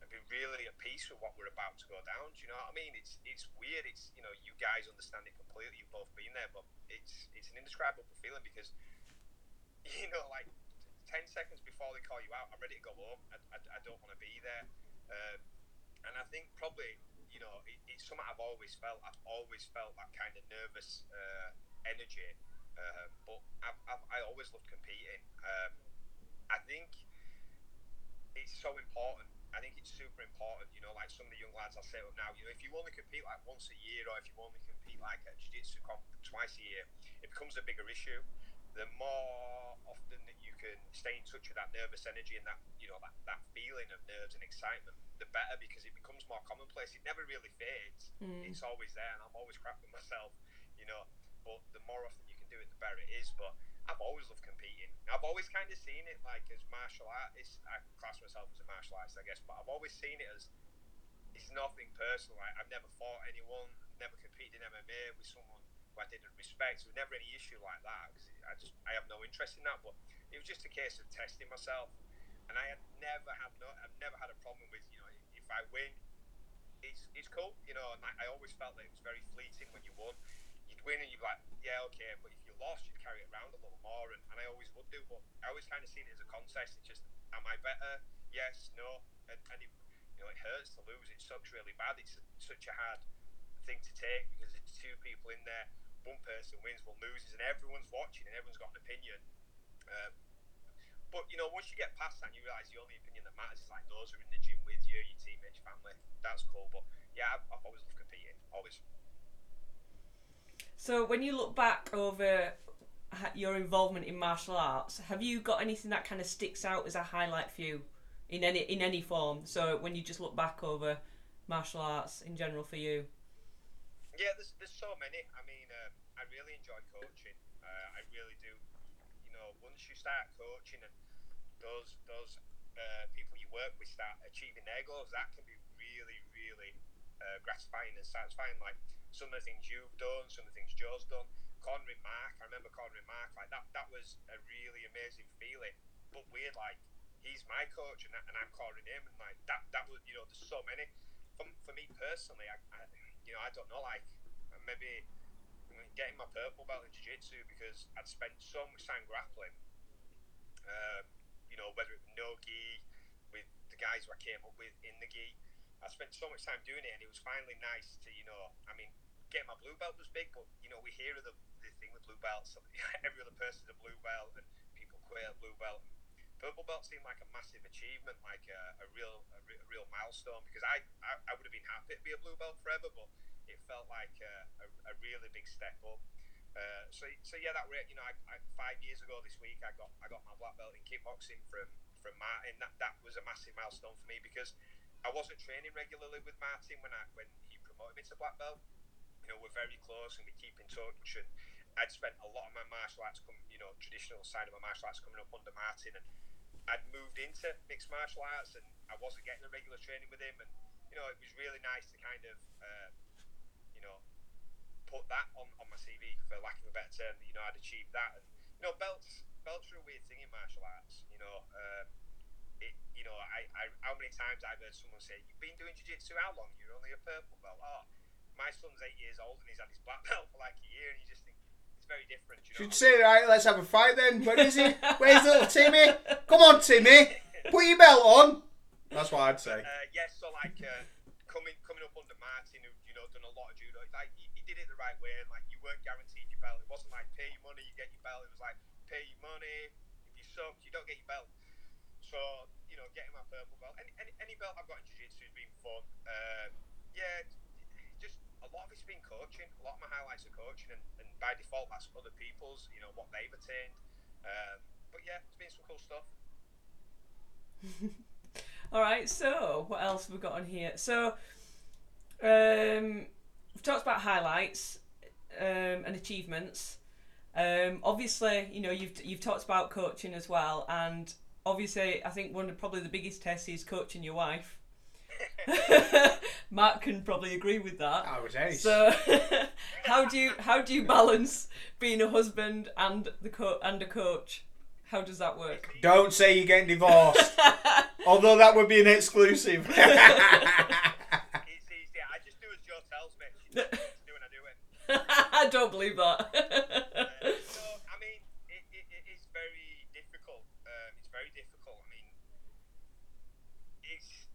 S3: and be really at peace with what we're about to go down. Do you know what I mean? It's it's weird. It's you know you guys understand it completely. You've both been there, but it's it's an indescribable feeling because you know like ten seconds before they call you out, I'm ready to go home. I, I, I don't want to be there. Um, and I think probably you know it, it's something I've always felt. I've always felt that kind of nervous uh, energy, um, but I've, I've, I always loved competing. Um, I think it's so important. I think it's super important. You know, like some of the young lads I say up now. You know, if you only compete like once a year, or if you only compete like at jiu-jitsu comp twice a year, it becomes a bigger issue. The more often that you can stay in touch with that nervous energy and that you know that, that feeling of nerves and excitement, the better because it becomes more commonplace. It never really fades.
S2: Mm.
S3: It's always there, and I'm always crap with myself, you know. But the more often you can do it, the better it is. But I've always loved competing. I've always kind of seen it like as martial artist. I class myself as a martial artist, I guess, but I've always seen it as it's nothing personal. Like, I've never fought anyone, never competed in MMA with someone who I didn't respect. So never any issue like that because I just I have no interest in that. But it was just a case of testing myself, and I had never had no I've never had a problem with you know if I win, it's it's cool. You know, and I, I always felt that it was very fleeting when you won. You'd win and you'd be like, yeah, okay, but if you lost, you'd carry it around a little more, and, and I always would do. But I always kind of seen it as a contest. It's just, am I better? Yes, no. And it hurts to lose. It sucks really bad. It's such a hard thing to take because it's two people in there. One person wins, one loses, and everyone's watching and everyone's got an opinion. Um, but you know, once you get past that, and you realise the only opinion that matters is like those who are in the gym with you, your teammates, family. That's cool. But yeah, I've, I've always loved competing. Always.
S2: So when you look back over your involvement in martial arts, have you got anything that kind of sticks out as a highlight for you in any in any form? So when you just look back over martial arts in general for you.
S3: Yeah, there's, there's so many. I mean, um, I really enjoy coaching. Uh, I really do. You know, once you start coaching and those those uh, people you work with start achieving their goals, that can be really, really uh, gratifying and satisfying. Like some of the things you've done, some of the things Joe's done. Cornering Mark, I remember cornering Mark. Like that, that was a really amazing feeling. But weird, like he's my coach and, and I'm cornering him, and like that, that was you know, there's so many. For, for me personally, I, I you know, I don't know, like maybe getting my purple belt in jiu-jitsu because I'd spent so much time grappling. Um, you know, whether it was no gi with the guys who I came up with in the gi. I spent so much time doing it, and it was finally nice to, you know, I mean, getting my blue belt was big, but you know, we hear of the, the thing with blue belts. Every other person's a blue belt, and people quit a blue belt. Purple belt seemed like a massive achievement, like a, a real a, re- a, real milestone. Because I, I, I would have been happy to be a blue belt forever, but it felt like a, a, really big step up. Uh, so, so yeah, that you know, I, I, five years ago this week, I got I got my black belt in kickboxing from from Martin. That that was a massive milestone for me because I wasn't training regularly with Martin when I when he promoted me to black belt. You know, we're very close and we keep in touch. And I'd spent a lot of my martial arts, come, you know, traditional side of my martial arts coming up under Martin, and I'd moved into mixed martial arts, and I wasn't getting a regular training with him. And you know, it was really nice to kind of, uh, you know, put that on, on my CV for lack of a better term. You know, I'd achieved that, and you know, belts belts are a weird thing in martial arts. You know. Um, it, you know, I, I, how many times I've heard someone say, "You've been doing jiu-jitsu how long? You're only a purple belt." Oh, my son's eight years old and he's had his black belt for like a year, and you just think it's very different. You know?
S1: Should say, right, let's have a fight then. Where is he? Where's little Timmy? Come on, Timmy, put your belt on. That's what I'd say.
S3: Uh, yes, so like uh, coming coming up under Martin, who you know done a lot of judo, like he, he did it the right way, and like you weren't guaranteed your belt. It wasn't like pay your money, you get your belt. It was like pay your money. If you suck, you don't get your belt. So you know, getting my purple belt, any, any, any belt I've got in jiu-jitsu has been fun. Um, yeah, just a lot of it's been coaching. A lot of my highlights are coaching, and, and by default, that's other people's. You know what they've attained. Um, but yeah, it's been some cool stuff.
S2: All right, so what else have we got on here? So, um, we've talked about highlights um, and achievements. Um, obviously, you know you've you've talked about coaching as well, and obviously, I think one of probably the biggest tests is coaching your wife. Mark can probably agree with that.
S1: I was ace.
S2: So, how do you how do you balance being a husband and the co- and a coach? How does that work?
S1: Don't say you're getting divorced. Although that would be an exclusive.
S3: It's easy. I just do as Joe tells me. She tells me what to do and I do it.
S2: I don't believe that.
S3: Uh, so, I mean, it, it, it is very difficult. Um, it's very difficult. I mean,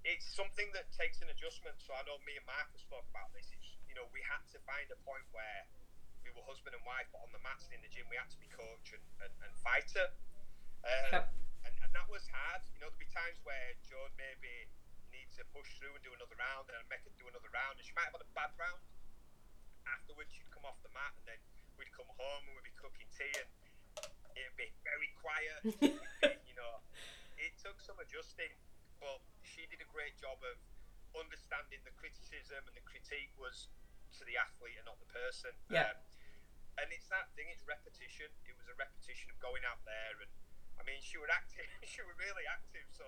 S3: it's something that takes an adjustment. So I know me and Mark have spoke about this. It's, you know, we had to find a point where we were husband and wife, but on the mats and in the gym, we had to be coach and, and, and fighter. Um,
S2: Yep.
S3: and, and that was hard. You know, there'd be times where Joan maybe needs to push through and do another round, and I'd make her do another round, and she might have had a bad round. Afterwards, she'd come off the mat, and then we'd come home and we'd be cooking tea, and it'd be very quiet. Be, you know, it took some adjusting, but she did a great job of understanding the criticism and the critique was to the athlete and not the person.
S2: Yeah.
S3: Um, and it's that thing, it's repetition. It was a repetition of going out there and I mean she was active she was really active so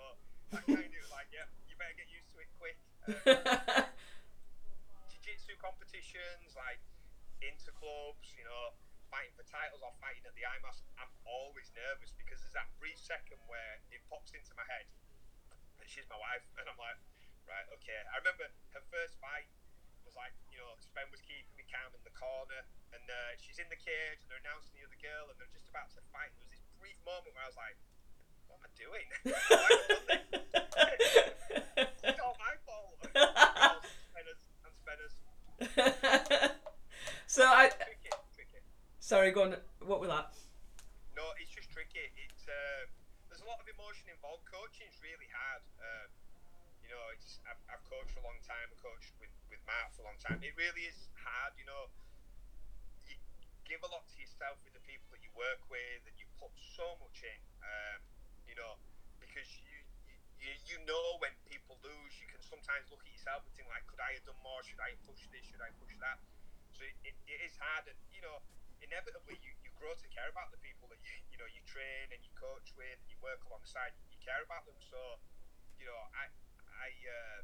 S3: that kind of was like, yeah, you better get used to it quick. Um, jiu-jitsu competitions, like interclubs, you know, fighting for titles or fighting at the IMMAFs, I'm always nervous because there's that brief second where it pops into my head she's my wife. And I'm like, right, okay. I remember her first fight was like, you know, Sven was keeping me calm in the corner, and uh, she's in the cage, and they're announcing the other girl, and they're just about to fight. And there was this brief moment where I was like, what am I doing? it's all my fault. And Spenners. so I. Tricky, tricky.
S2: Sorry, go on. What was that?
S3: No, it's just tricky. It's. Uh, a lot of emotion involved. Coaching's really hard. Uh, you know, it's I've, I've coached for a long time. I coached with with Mark for a long time. It really is hard. You know, you give a lot to yourself with the people that you work with, and you put so much in. Um, you know, because you, you you know when people lose, you can sometimes look at yourself and think like, could I have done more? Should I pushed this? Should I push that? So it, it, it is hard, and you know, inevitably you, you grow to care about the people that you you know you train and you coach with, you work alongside. You care about them, so you know, I I. Uh,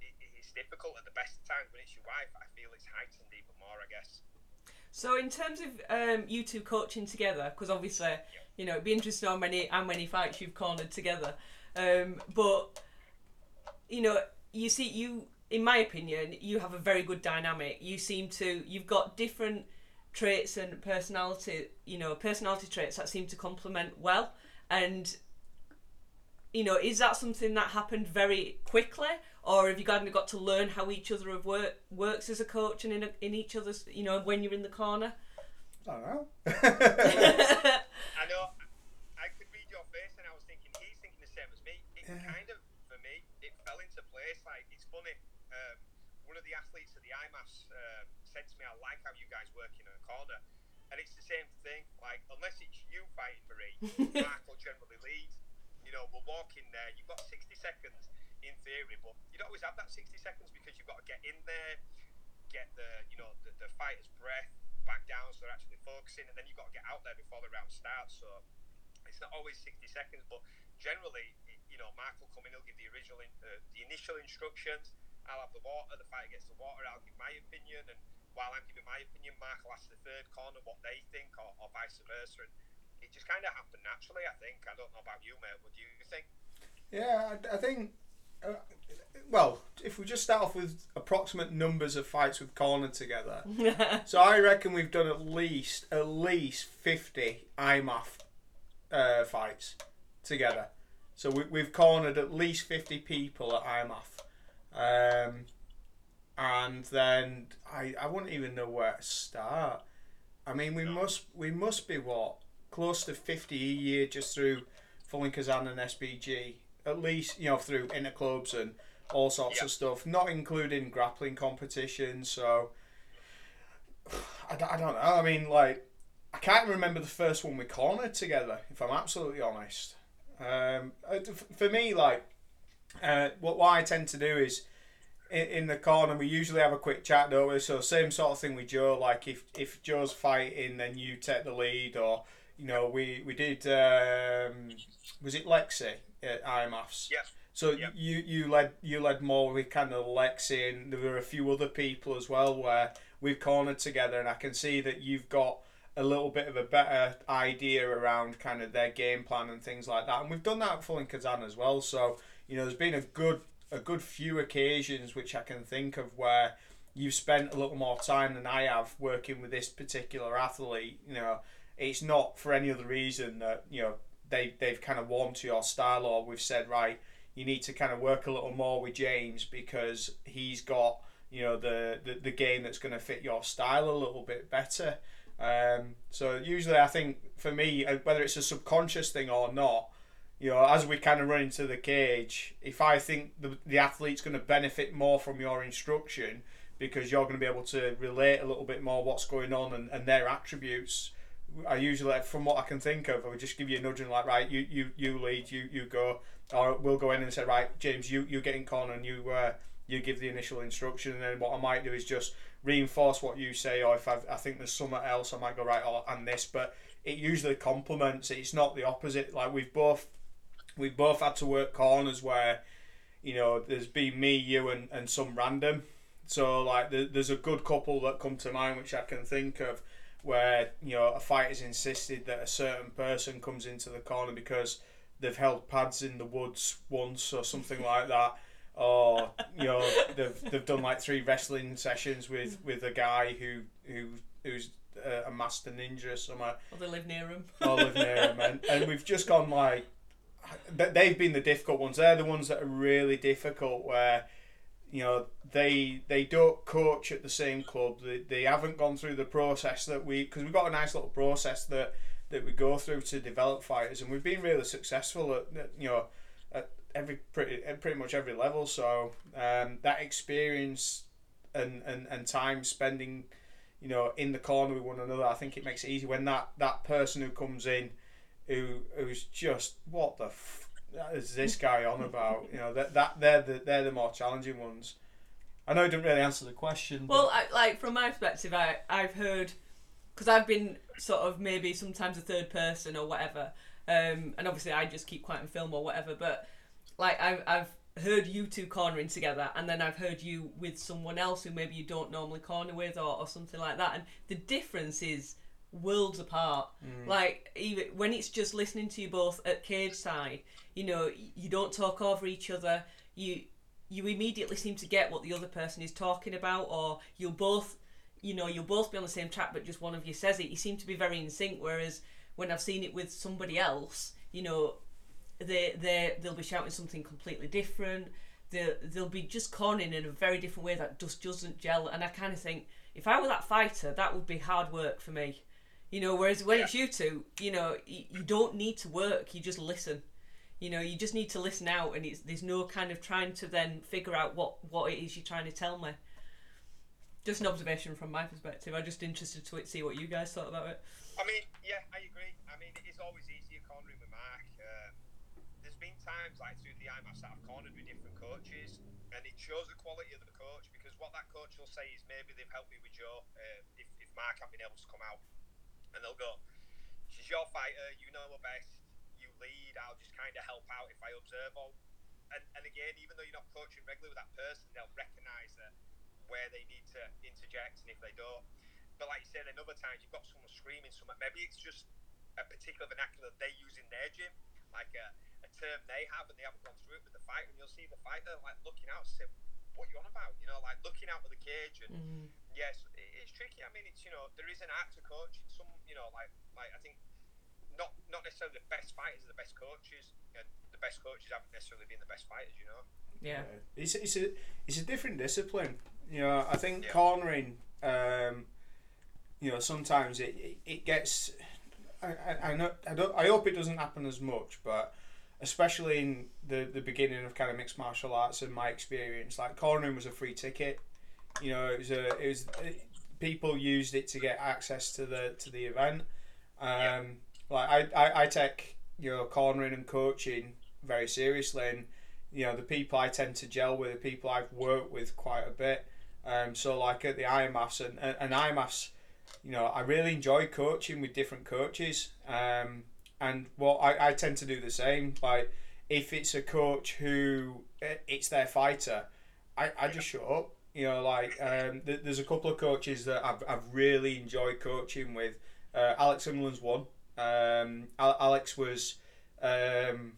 S3: it, it's difficult at the best of times when it's your wife. I feel it's heightened even more, I guess.
S2: So in terms of um, you two coaching together, because obviously, you know, it'd be interesting how many how many fights you've cornered together. Um, but you know, you see, you in my opinion, you have a very good dynamic. You seem to you've got different traits and personality, you know, personality traits that seem to complement well. And you know, is that something that happened very quickly, or have you kind of got to learn how each other have work, works as a coach and in, a, in each other's, you know, when you're in the corner?
S1: I don't know.
S3: I know. I could read your face, and I was thinking he's thinking the same as me. It
S1: Yeah.
S3: kind of, for me, it fell into place. Like it's funny. Um, one of the athletes at the IMMAFs uh, said to me, "I like how you guys work in a corner," and it's the same thing. Like unless it's you fighting Marie, Mark will generally lead. You know, we'll walk in there. You've got 60 seconds in theory, but you don't always have that 60 seconds because you've got to get in there, get the you know the, the fighter's breath back down so they're actually focusing, and then you've got to get out there before the round starts. So it's not always 60 seconds, but generally, you know, Mark will come in, he'll give the original, in, uh, the initial instructions. I'll have the water, the fighter gets the water, I'll give my opinion, and while I'm giving my opinion, Mark will ask the third corner what they think, or, or vice versa. And it just kind of happened naturally, I think. I don't know about you, mate. What do you think?
S1: Yeah, I, I think. Uh, well, if we just start off with approximate numbers of fights we've cornered together, so I reckon we've done at least at least fifty IMMAF uh, fights together. So we, we've cornered at least fifty people at IMMAF, um, and then I I wouldn't even know where to start. I mean, we
S3: No.
S1: must we must be what close to fifty a year just through Fulling Kazan and SBG. At least you know through interclubs and all sorts
S3: Yeah.
S1: of stuff, not including grappling competitions. So I, don't- I don't know. I mean, like I can't remember the first one we cornered together. If I'm absolutely honest, um, uh, for me, like uh, what what I tend to do is in, in the corner we usually have a quick chat, don't we? So same sort of thing with Joe. Like if if Joe's fighting, then you take the lead, or you know we we did um, was it Lexi at IMMAFs?
S3: Yes.
S1: So you you led you led more with kind of Lexi, and there were a few other people as well where we've cornered together, and I can see that you've got a little bit of a better idea around kind of their game plan and things like that. And we've done that at Full in Kazan as well. So you know, there's been a good a good few occasions which I can think of where you've spent a little more time than I have working with this particular athlete. You know, it's not for any other reason that you know they they've kind of warmed to your style or we've said right you need to kind of work a little more with James because he's got you know the the, the game that's going to fit your style a little bit better. Um, so usually I think for me uh, whether it's a subconscious thing or not, you know as we kind of run into the cage, if I think the the athlete's going to benefit more from your instruction because you're going to be able to relate a little bit more what's going on and, and their attributes. I usually, from what I can think of, I would just give you a nudge and like, right, you you you lead, you you go, or we'll go in and say, right, James, you you get in corner and you uh, you give the initial instruction, and then what I might do is just reinforce what you say, or if I've, I think there's something else, I might go right, oh, and this, but it usually complements. It's not the opposite. Like we've both we've both had to work corners where, you know, there's been me, you, and and some random. So like there, there's a good couple that come to mind which I can think of where you know a fighter's insisted that a certain person comes into the corner because they've held pads in the woods once or something like that or you know they've, they've done like three wrestling sessions with with a guy who who who's uh, a master ninja or something
S2: Or they live near him.
S1: all live near him, and, and we've just gone like, they've been the difficult ones. They're the ones that are really difficult where, you know they they don't coach at the same club. They, they haven't gone through the process that we because we've got a nice little process that that we go through to develop fighters, and we've been really successful at, at you know at every pretty pretty much every level. So um, that experience and, and and time spending you know in the corner with one another, I think it makes it easy when that that person who comes in who who's just what the. F- is this guy on about? You know that that they're the they're the more challenging ones. I know it didn't really answer the question.
S2: Well, I, like from my perspective, I I've heard because I've been sort of maybe sometimes a third person or whatever, um, and obviously I just keep quiet and film or whatever. But like I've I've heard you two cornering together, and then I've heard you with someone else who maybe you don't normally corner with or, or something like that, and the difference is worlds apart. Mm. Like even when it's just listening to you both at cage side, you know, you don't talk over each other. You you immediately seem to get what the other person is talking about, or you'll both, you know, you'll both be on the same track, but just one of you says it. You seem to be very in sync. Whereas when I've seen it with somebody else, you know, they they they'll be shouting something completely different. They they'll be just cornering in a very different way that just doesn't gel. And I kind of think if I were that fighter, that would be hard work for me. You know, whereas when it's you two, you know, you, you don't need to work. You just listen. You know, you just need to listen out, and it's there's no kind of trying to then figure out what what it is you're trying to tell me. Just an observation from my perspective. I'm just interested to see what you guys thought about it.
S3: I mean, yeah, I agree. I mean, it is always easier cornering with Mark. Uh, there's been times like through the IMMAFs that I've cornered with different coaches, and it shows the quality of the coach because what that coach will say is maybe they've helped me with Joe uh, if, if Mark hadn't been able to come out, and they'll go, "She's your fighter. You know her best. You lead. I'll just kind of help out if I observe all." And, and again, even though you're not coaching regularly with that person, they'll recognise that where they need to interject, and if they don't. But like you said, in other times you've got someone screaming something. Maybe it's just a particular vernacular they use in their gym, like a, a term they have, and they haven't gone through it with the fighter. And you'll see the fighter like looking out, and say, "What you on about?" You know, like looking out of the cage. And
S2: Mm.
S3: yes, it's tricky. I mean, it's you know there is an art to coaching. Some you know like like I think not not necessarily the best fighters are the best coaches, and the best coaches haven't necessarily been the best fighters. You know.
S2: Yeah.
S1: It's, it's a it's a different discipline. You know, I think
S3: Yeah.
S1: cornering. Um, you know, sometimes it it, it gets. I, I, I know I don't. I hope it doesn't happen as much, but especially in the the beginning of kind of mixed martial arts and my experience, like cornering was a free ticket. You know, it was a it was people used it to get access to the to the event. Um,
S3: Yeah.
S1: Like I, I, I take you know cornering and coaching very seriously, and you know the people I tend to gel with, the people I've worked with quite a bit. Um, so like at the IMMAFs and and, and IMMAFs, you know I really enjoy coaching with different coaches. Um, and what I, I tend to do the same. Like if it's a coach who eh, it's their fighter, I, I just shut up. You know, like um, th- there's a couple of coaches that I've, I've really enjoyed coaching with. Uh, Alex Imler's one. Um, Al- Alex was, um,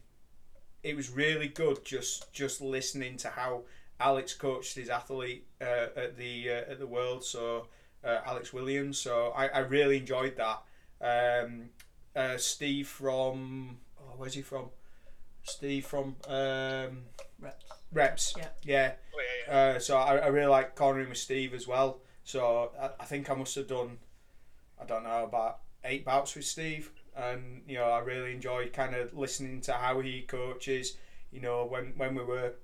S1: it was really good just just listening to how Alex coached his athlete uh, at the uh, at the World. So uh, Alex Williams. So I, I really enjoyed that. Um, uh, Steve from oh, where's he from? Steve from um,
S2: Reps.
S1: Reps.
S2: Yeah.
S1: Yeah.
S3: Oh yeah, yeah.
S1: Uh, so I, I really like cornering with Steve as well. So I, I think I must have done, I don't know, about eight bouts with Steve, and you know I really enjoyed kind of listening to how he coaches. You know when when we were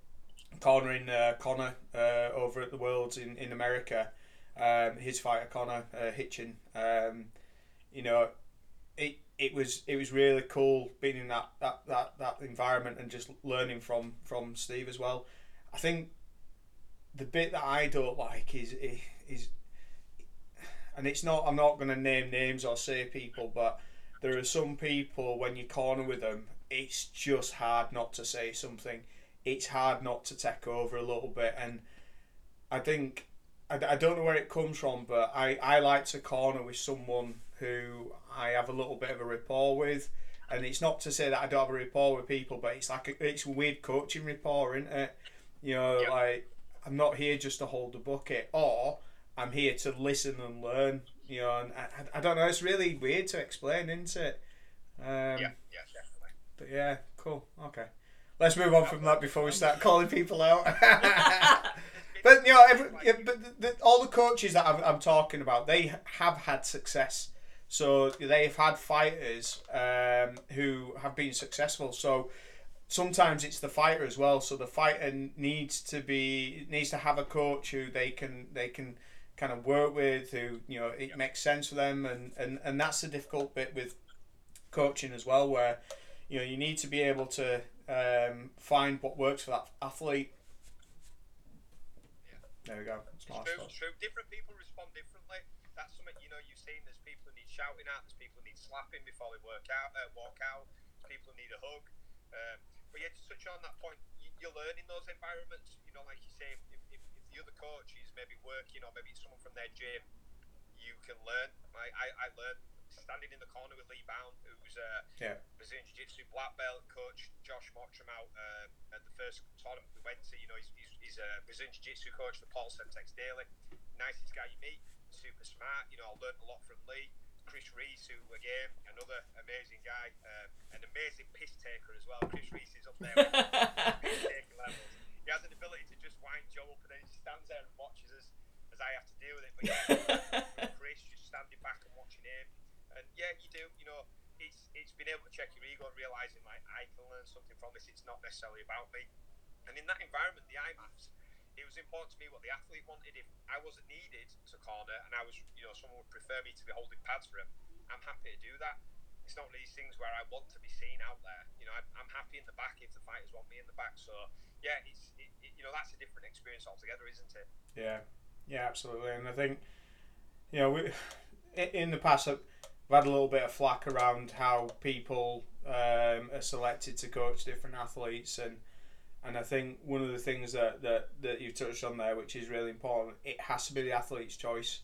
S1: cornering uh, Connor uh, over at the Worlds in in America, um, his fighter Connor uh, Hitchin. Um, you know, it it was it was really cool being in that, that, that, that environment and just learning from from Steve as well. I think the bit that I don't like is is and it's not I'm not going to name names or say people, but there are some people when you corner with them, it's just hard not to say something. It's hard not to take over a little bit, and I think I, I don't know where it comes from, but I, I like to corner with someone who I have a little bit of a rapport with. And it's not to say that I don't have a rapport with people, but it's like a, it's weird coaching rapport, isn't it? You know,
S3: Yeah.
S1: like I'm not here just to hold the bucket, or I'm here to listen and learn. You know, and I, I don't know. It's really weird to explain, isn't it? Um,
S3: yeah, yeah, definitely.
S1: But yeah, cool. Okay, let's move on from that before we start calling people out. But you know, every, yeah, but the, the, all the coaches that I'm, I'm talking about, they have had success. So they've had fighters um, who have been successful. So sometimes it's the fighter as well. So the fighter needs to be needs to have a coach who they can they can kind of work with, who you know it makes sense for them, and and and that's the difficult bit with coaching as well, where you know you need to be able to um, find what works for that athlete. There we go.
S3: It's true, true. Different people respond differently. That's something you know you've seen. There's people who need shouting at. There's people who need slapping before they work out, uh, walk out. People who need a hug. Um, but yeah, to touch on that point, you, you learn in those environments. You know, like you say, if, if, if the other coach is maybe working or maybe it's someone from their gym, you can learn. I, I, I learned standing in the corner with Lee Bound, who's a uh, yeah. Brazilian Jiu Jitsu black belt coach, Josh Mottram out uh, at the first tournament we went to. You know, he's, he's, he's a Brazilian Jiu Jitsu coach for Paul Semtex Daley. Nicest guy you meet, super smart. You know, I learned a lot from Lee. Chris Reese, who again another amazing guy, um, an amazing piss taker as well. Chris Reese is up there with piss taking levels. He has an ability to just wind Joe up and then he stands there and watches us as I have to deal with it. But yeah, Chris just standing back and watching him. And yeah, you do. You know, it's it's being able to check your ego and realizing like I can learn something from this. It's not necessarily about me. And in that environment, the IMMAFs, it was important to me what the athlete wanted. If I wasn't needed to corner and I was, you know, someone would prefer me to be holding pads for him, I'm happy to do that. It's not one of these things where I want to be seen out there. You know, I'm, I'm happy in the back if the fighters want me in the back. So yeah, it's it, it, you know that's a different experience altogether, isn't it?
S1: Yeah, yeah, absolutely. And I think you know we in the past We've had a little bit of flack around how people um, are selected to coach different athletes, and and I think one of the things that, that, that you've touched on there, which is really important, it has to be the athlete's choice.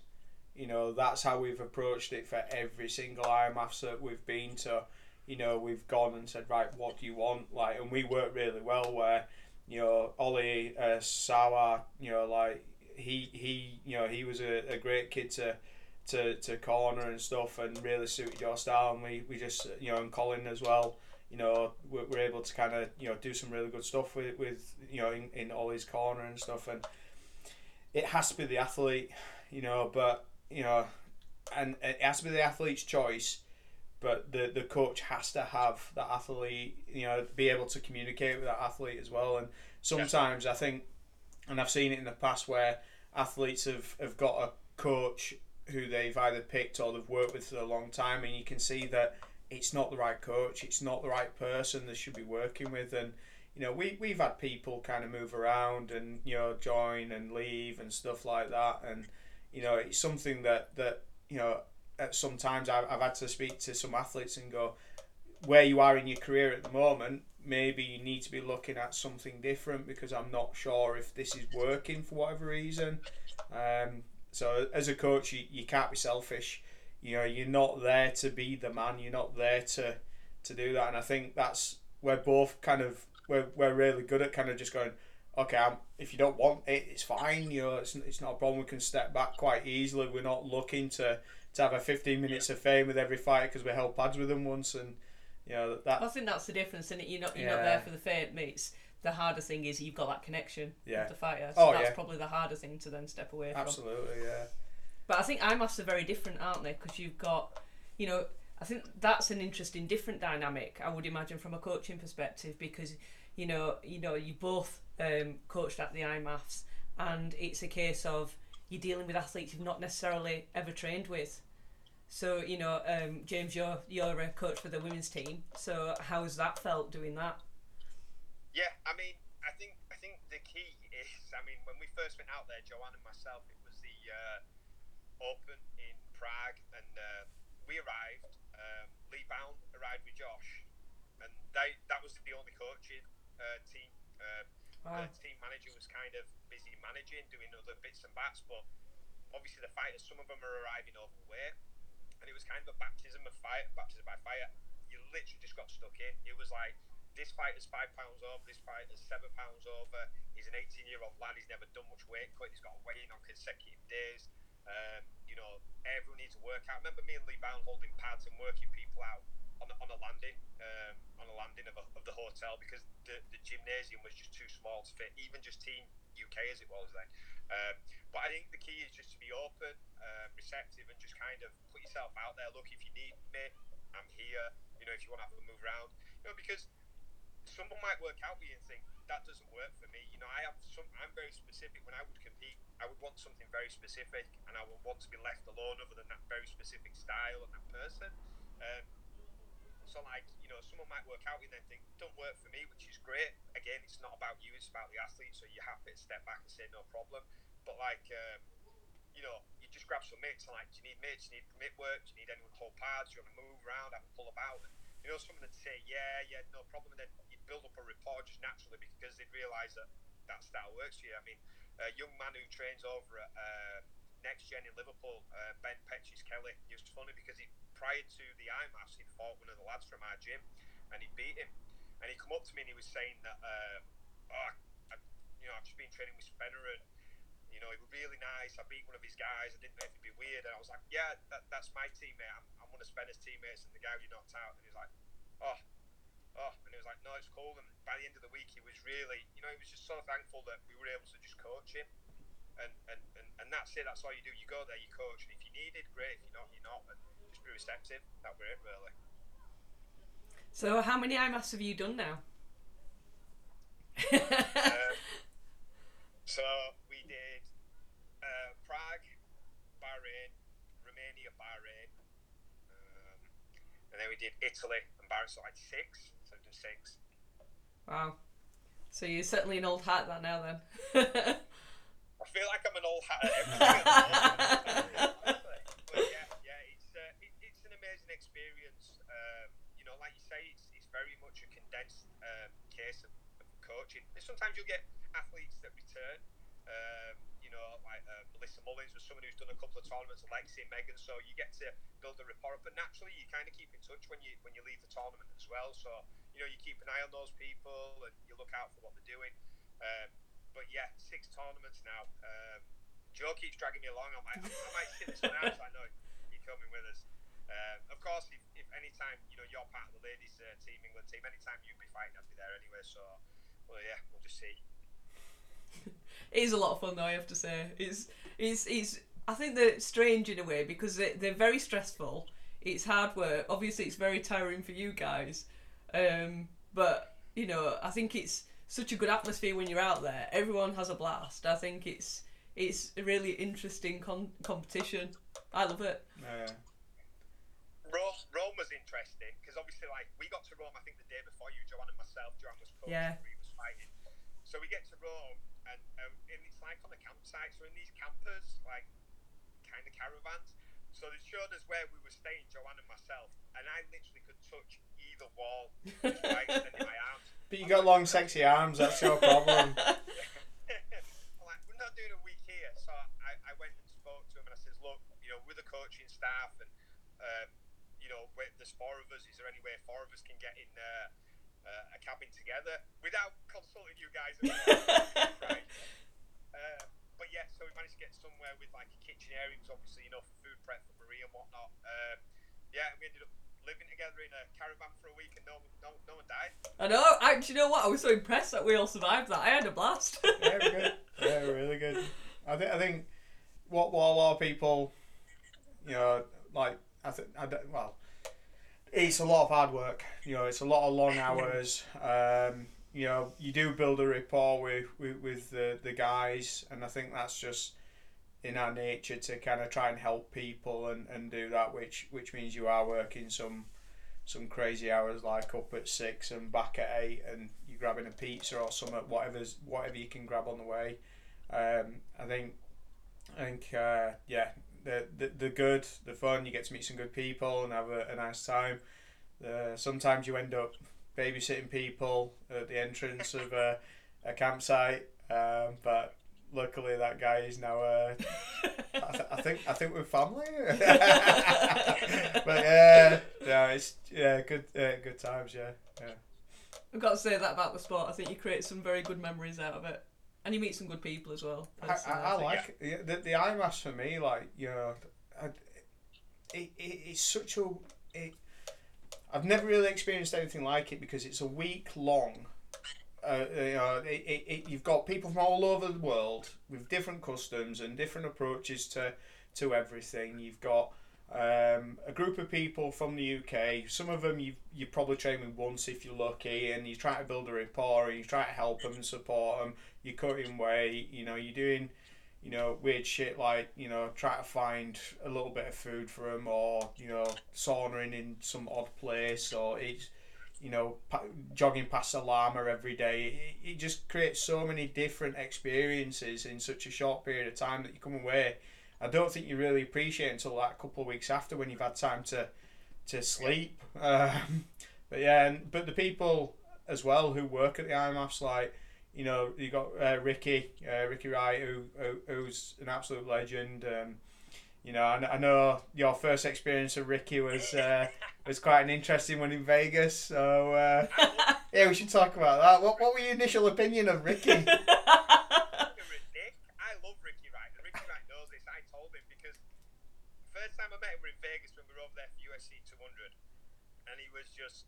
S1: You know, that's how we've approached it for every single IMMAFs that we've been to. You know, we've gone and said, right, what do you want? Like, and we work really well where, you know, Ollie uh, Sawa, you know, like he he, you know, he was a, a great kid to to, to corner and stuff and really suited your style. And we, we just, you know, and Colin as well, you know, we're, we're able to kind of, you know, do some really good stuff with, with you know, in, in Ollie's corner and stuff. And it has to be the athlete, you know, but, you know, and it has to be the athlete's choice. But the, the coach has to have that athlete, you know, be able to communicate with that athlete as well. And sometimes I think, and I've seen it in the past where athletes have, have got a coach who they've either picked or they've worked with for a long time, and you can see that it's not the right coach, it's not the right person they should be working with, and you know we we've had people kind of move around and you know join and leave and stuff like that, and you know it's something that that you know at sometimes I've, I've had to speak to some athletes and go where you are in your career at the moment maybe you need to be looking at something different because I'm not sure if this is working for whatever reason. Um, so as a coach, you, you can't be selfish. You know, you're not there to be the man. You're not there to to do that. And I think that's we're both kind of we're, we're really good at kind of just going, okay, I'm, if you don't want it, it's fine. You know, it's, it's not a problem. We can step back quite easily. We're not looking to, to have a 15 minutes of fame with every fight because we held pads with them once. And, you know, that.
S2: I think that's the difference, and you're not, you're yeah. not there for the fame. It's the hardest thing is you've got that connection yeah. with the fighter. So oh, that's yeah. probably the hardest thing to then step away
S1: from. Absolutely, yeah.
S2: But I think IMMAFs are very different, aren't they? Because you've got, you know, I think that's an interesting, different dynamic. I would imagine from a coaching perspective, because you know, you know, you both um, coached at the IMMAFs, and it's a case of you're dealing with athletes you've not necessarily ever trained with. So you know, um, James, you're you're a coach for the women's team. So how's that felt doing that?
S3: Yeah, I mean, I think I think the key is, I mean, when we first went out there, Joanne and myself, it was the uh, Open in Prague, and uh, we arrived. Um, Lee Bound arrived with Josh, and they that was the only coaching uh, team. Um, wow. The team manager was kind of busy managing, doing other bits and bats, but obviously the fighters, some of them are arriving overweight, and it was kind of a baptism of fire, baptism by fire. You literally just got stuck in. It was like this fighter's five pounds over, this fighter's seven pounds over. He's an 18 year old lad, he's never done much weight cut, he's got a weigh in on consecutive days. Um, you know, everyone needs to work out. I remember me and Lee Bound holding pads and working people out on, on a landing, um, on a landing of, a, of the hotel because the, the gymnasium was just too small to fit, even just Team UK as it was then. Um, but I think the key is just to be open, uh, receptive, and just kind of put yourself out there. Look, if you need me, I'm here. You know, if you want to have a move around, you know, because someone might work out with you and think that doesn't work for me. You know, I have some. I'm very specific. When I would compete, I would want something very specific, and I would want to be left alone other than that very specific style and that person. Um, so, like, you know, someone might work out and think, don't work for me, which is great. Again, it's not about you; it's about the athlete. So you have to step back and say no problem. But like, um, you know, you just grab some mates like, do you need mates? Do you need mitt work? Do you need anyone to hold pads? Do you want to move around, have a pull about? And, you know, someone would say, yeah, yeah, no problem. And then you build up a rapport just naturally because they'd realise that that style works for you. I mean, a young man who trains over at uh, Next Gen in Liverpool, uh, Ben Petches Kelly, he was funny because he prior to the IMMAFs, he'd fought one of the lads from our gym and he beat him. And he come up to me and he was saying that, uh, oh, I, you know, I've just been training with Spenner and, you know, he was really nice. I beat one of his guys. I didn't know if it'd be weird. And I was like, yeah, that, that's my teammate. I'm, I'm one of Spenner's teammates and the guy you knocked out. And he was like, oh, oh. And he was like, no, it's cool. And by the end of the week, he was really, you know, he was just so thankful that we were able to just coach him. And, and, and, and that's it. That's all you do. You go there, you coach. And if you need it, great. If you're not, you're not. And just be receptive. That were it, really.
S2: So, how many IMMAFs have you done now?
S3: um, so did uh, Prague, Bahrain, Romania, Bahrain, um, and then we did Italy and Bahrain. So like six. So I've done six.
S2: wow. So you're certainly an old hat that now then.
S3: I feel like I'm an old hat at everything. at the moment. but yeah, yeah, it's uh, it, it's an amazing experience. Um, you know, like you say, it's, it's very much a condensed um, case of, of coaching. And sometimes you'll get athletes that return. Um, you know, like uh, Melissa Mullins was someone who's done a couple of tournaments, Alexi and Megan. So you get to build a rapport. But naturally, you kind of keep in touch when you when you leave the tournament as well. So you know, you keep an eye on those people and you look out for what they're doing. Um, but yeah, six tournaments now. Um, Joe keeps dragging me along. I might, I might sit this one out. So I know you're coming with us. Um, of course, if, if anytime you know you're part of the ladies uh, team, England team, anytime you'd be fighting, I'd be there anyway. So, well, yeah, we'll just see.
S2: It is a lot of fun though. I have to say, it's it's it's. I think they're strange in a way because they they're very stressful. It's hard work. Obviously, it's very tiring for you guys. Um, but you know, I think it's such a good atmosphere when you're out there. Everyone has a blast. I think it's it's a really interesting con- competition. I love it.
S1: Uh,
S3: Rome, Rome was interesting because obviously, like, we got to Rome. I think the day before you, Joanne and myself. Joanne was coaching,
S2: Yeah.
S3: we was fighting. So we get to Rome, and um, and it's like on the campsite. So in these campers, like, kind of caravans. So they showed us where we were staying, Joanne and myself, and I literally could touch either wall just by extending my arms.
S1: but you got long, sexy arms. That's your problem.
S3: I'm like, we're not doing a week here. So I, I went and spoke to him and I says, look, you know, we're the coaching staff and, um, you know, there's four of us. Is there any way four of us can get in uh, uh, a cabin together without consulting you guys? right. Uh, but yeah, so we managed to get somewhere with like a kitchen area because obviously, you know, food prep for Marie and whatnot. Um, yeah, we ended up living together in a caravan for a week and no, no, no one died.
S2: I know. I, do you know what? I was so impressed that we all survived that. I had a blast.
S1: yeah, good. Yeah, really good. I think I think what what a lot of people, you know, like I think I don't, well, it's a lot of hard work. You know, it's a lot of long hours. Um, you know, you do build a rapport with with, with the the guys, and I think that's just in our nature to kind of try and help people and, and do that, which which means you are working some some crazy hours like up at six and back at eight and you're grabbing a pizza or something whatever's whatever you can grab on the way um, I think I think uh, yeah the, the the good the fun you get to meet some good people and have a, a nice time. Uh, sometimes you end up babysitting people at the entrance of a, a campsite um, but luckily that guy is now uh, I, th- I think I think we're family. But yeah yeah it's yeah good uh, good times yeah yeah.
S2: I've got to say that about the sport. I think you create some very good memories out of it, and you meet some good people as well.
S1: I, I, I like yeah, the the IMMAFs for me. Like you know, I, it, it it's such a it. I've never really experienced anything like it because it's a week long. Uh, you know, it, it, it, you've got people from all over the world with different customs and different approaches to to everything. You've got um, a group of people from the UK. Some of them you you probably train with once if you're lucky, and you try to build a rapport and you try to help them and support them. You're cutting weight. You know, you're doing you know weird shit like you know try to find a little bit of food for them or you know sauntering in some odd place or it's you know pa- jogging past a llama every day it, it just creates so many different experiences in such a short period of time that you come away I don't think you really appreciate until that couple of weeks after when you've had time to to sleep um, but yeah and, but the people as well who work at the IMMAFs like you know, you got uh, Ricky, uh, Ricky Wright, who, who who's an absolute legend. Um, you know, I, I know your first experience of Ricky was uh, was quite an interesting one in Vegas. So uh, yeah, we should talk about that. What what were your initial opinion of Ricky?
S3: Nick, I love Ricky Wright, and Ricky Wright knows this. I told him because first time I met him we were in Vegas when we were over there for UFC 200, and he was just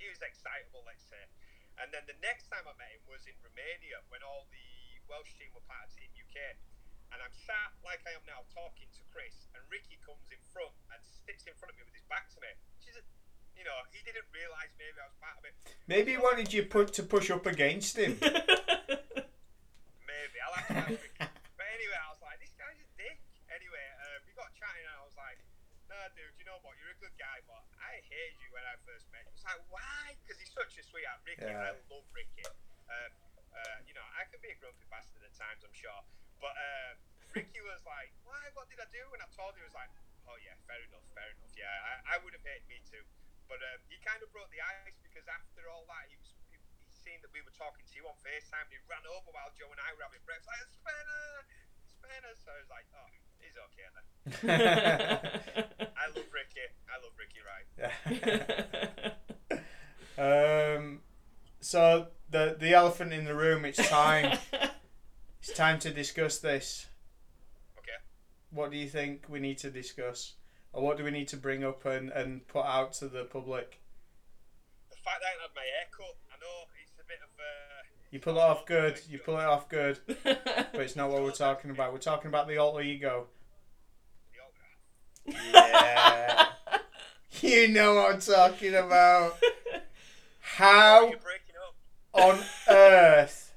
S3: he was excitable, let's say. And then the next time I met him was in Romania when all the Welsh team were part of Team UK. And I'm sat like I am now talking to Chris, and Ricky comes in front and sits in front of me with his back to me. She's a, you know, he didn't realise maybe I was part of it.
S1: Maybe he wanted you put to push up against him.
S3: Maybe. I'll have to ask Ricky. But anyway, I was like, this guy's a dick. Anyway, uh, we got chatting and I was like, no, dude, you know what? You're a good guy, but I hated you when I first met you. It's like, why? Because he's such a sweetheart. Ricky,
S1: Yeah.
S3: I love Ricky. Um, uh, you know, I can be a grumpy bastard at times, I'm sure. But um, Ricky was like, why? What did I do? And I told him, he was like, oh, yeah, fair enough, fair enough. Yeah, I, I would have hated me too. But um, he kind of broke the ice because after all that, he was seen that we were talking to you on FaceTime. And he ran over while Joe and I were having breakfast. Like, Spanner! Spanner! So I was like, oh, he's okay then. I love Ricky. I love Ricky Wright.
S1: um, so the the elephant in the room. It's time. it's time to discuss this.
S3: Okay.
S1: What do you think we need to discuss, or what do we need to bring up and, and put out to the public?
S3: The fact that I had my hair cut, I know it's a bit of uh,
S1: You pull it off good. You pull it off good, but it's not what we're talking about. We're talking about the alter ego. Yeah. you know what I'm talking about. How
S3: You're breaking up.
S1: on earth?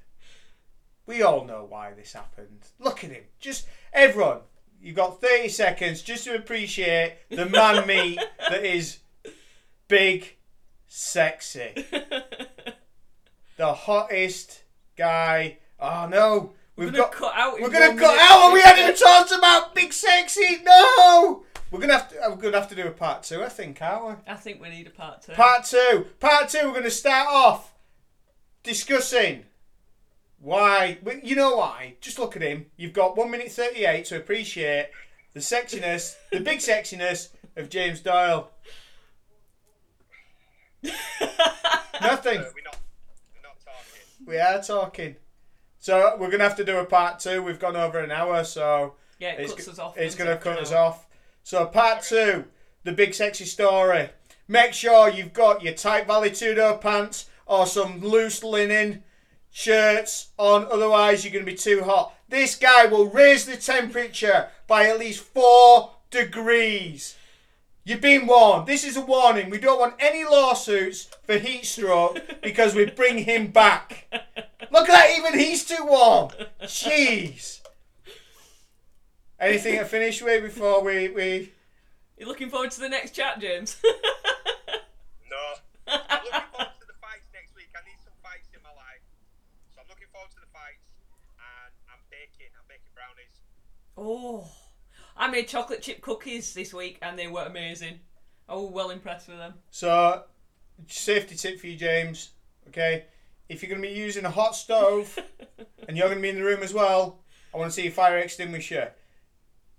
S1: We all know why this happened. Look at him. Just everyone. You've got 30 seconds just to appreciate the man meat that is big, sexy. The hottest guy. Oh no. We've
S2: gonna
S1: got
S2: cut out.
S1: we're gonna
S2: one
S1: cut out and we haven't even talked about big sexy. No. We're gonna have to we're gonna have to do a part two, I think, aren't we?
S2: I think we need a part two.
S1: Part two. Part two. We're going to start off discussing why. You know why? Just look at him. You've got one minute thirty-eight to appreciate the sexiness, the big sexiness of James Doyle. Nothing.
S3: Uh, we're not. We're not talking.
S1: We are talking. So we're going to have to do a part two. We've gone over an hour, so
S2: yeah, it
S1: it's,
S2: cuts us off.
S1: it's going to
S2: it, for
S1: cut us off. So part two, the big sexy story. Make sure you've got your tight Valetudo pants or some loose linen shirts on, otherwise you're going to be too hot. This guy will raise the temperature by at least four degrees. You've been warned. This is a warning. We don't want any lawsuits for heat stroke because we bring him back. Look at that, even he's too warm. Jeez. Anything to finish with before we, we
S2: You're looking forward to the next chat, James.
S3: No. I'm looking forward to the fights next week. I need some fights in my life. So I'm looking forward to the fights. And I'm baking. I'm making brownies.
S2: oh, I made chocolate chip cookies this week, and they were amazing. I was well impressed with them.
S1: So, safety tip for you, James. Okay, if you're going to be using a hot stove and you're going to be in the room as well, I want to see a fire extinguisher.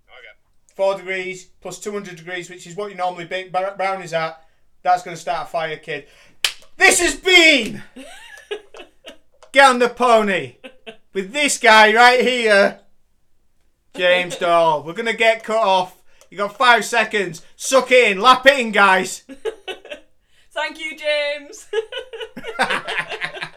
S3: Okay.
S1: Four degrees plus 200 degrees, which is what you normally bake bar- brownies at. That's going to start a fire, kid. This has been Get on the Pony with this guy right here, James Doyle. We're going to get cut off. You got five seconds. Suck it in. Lap it in, guys.
S2: Thank you, James.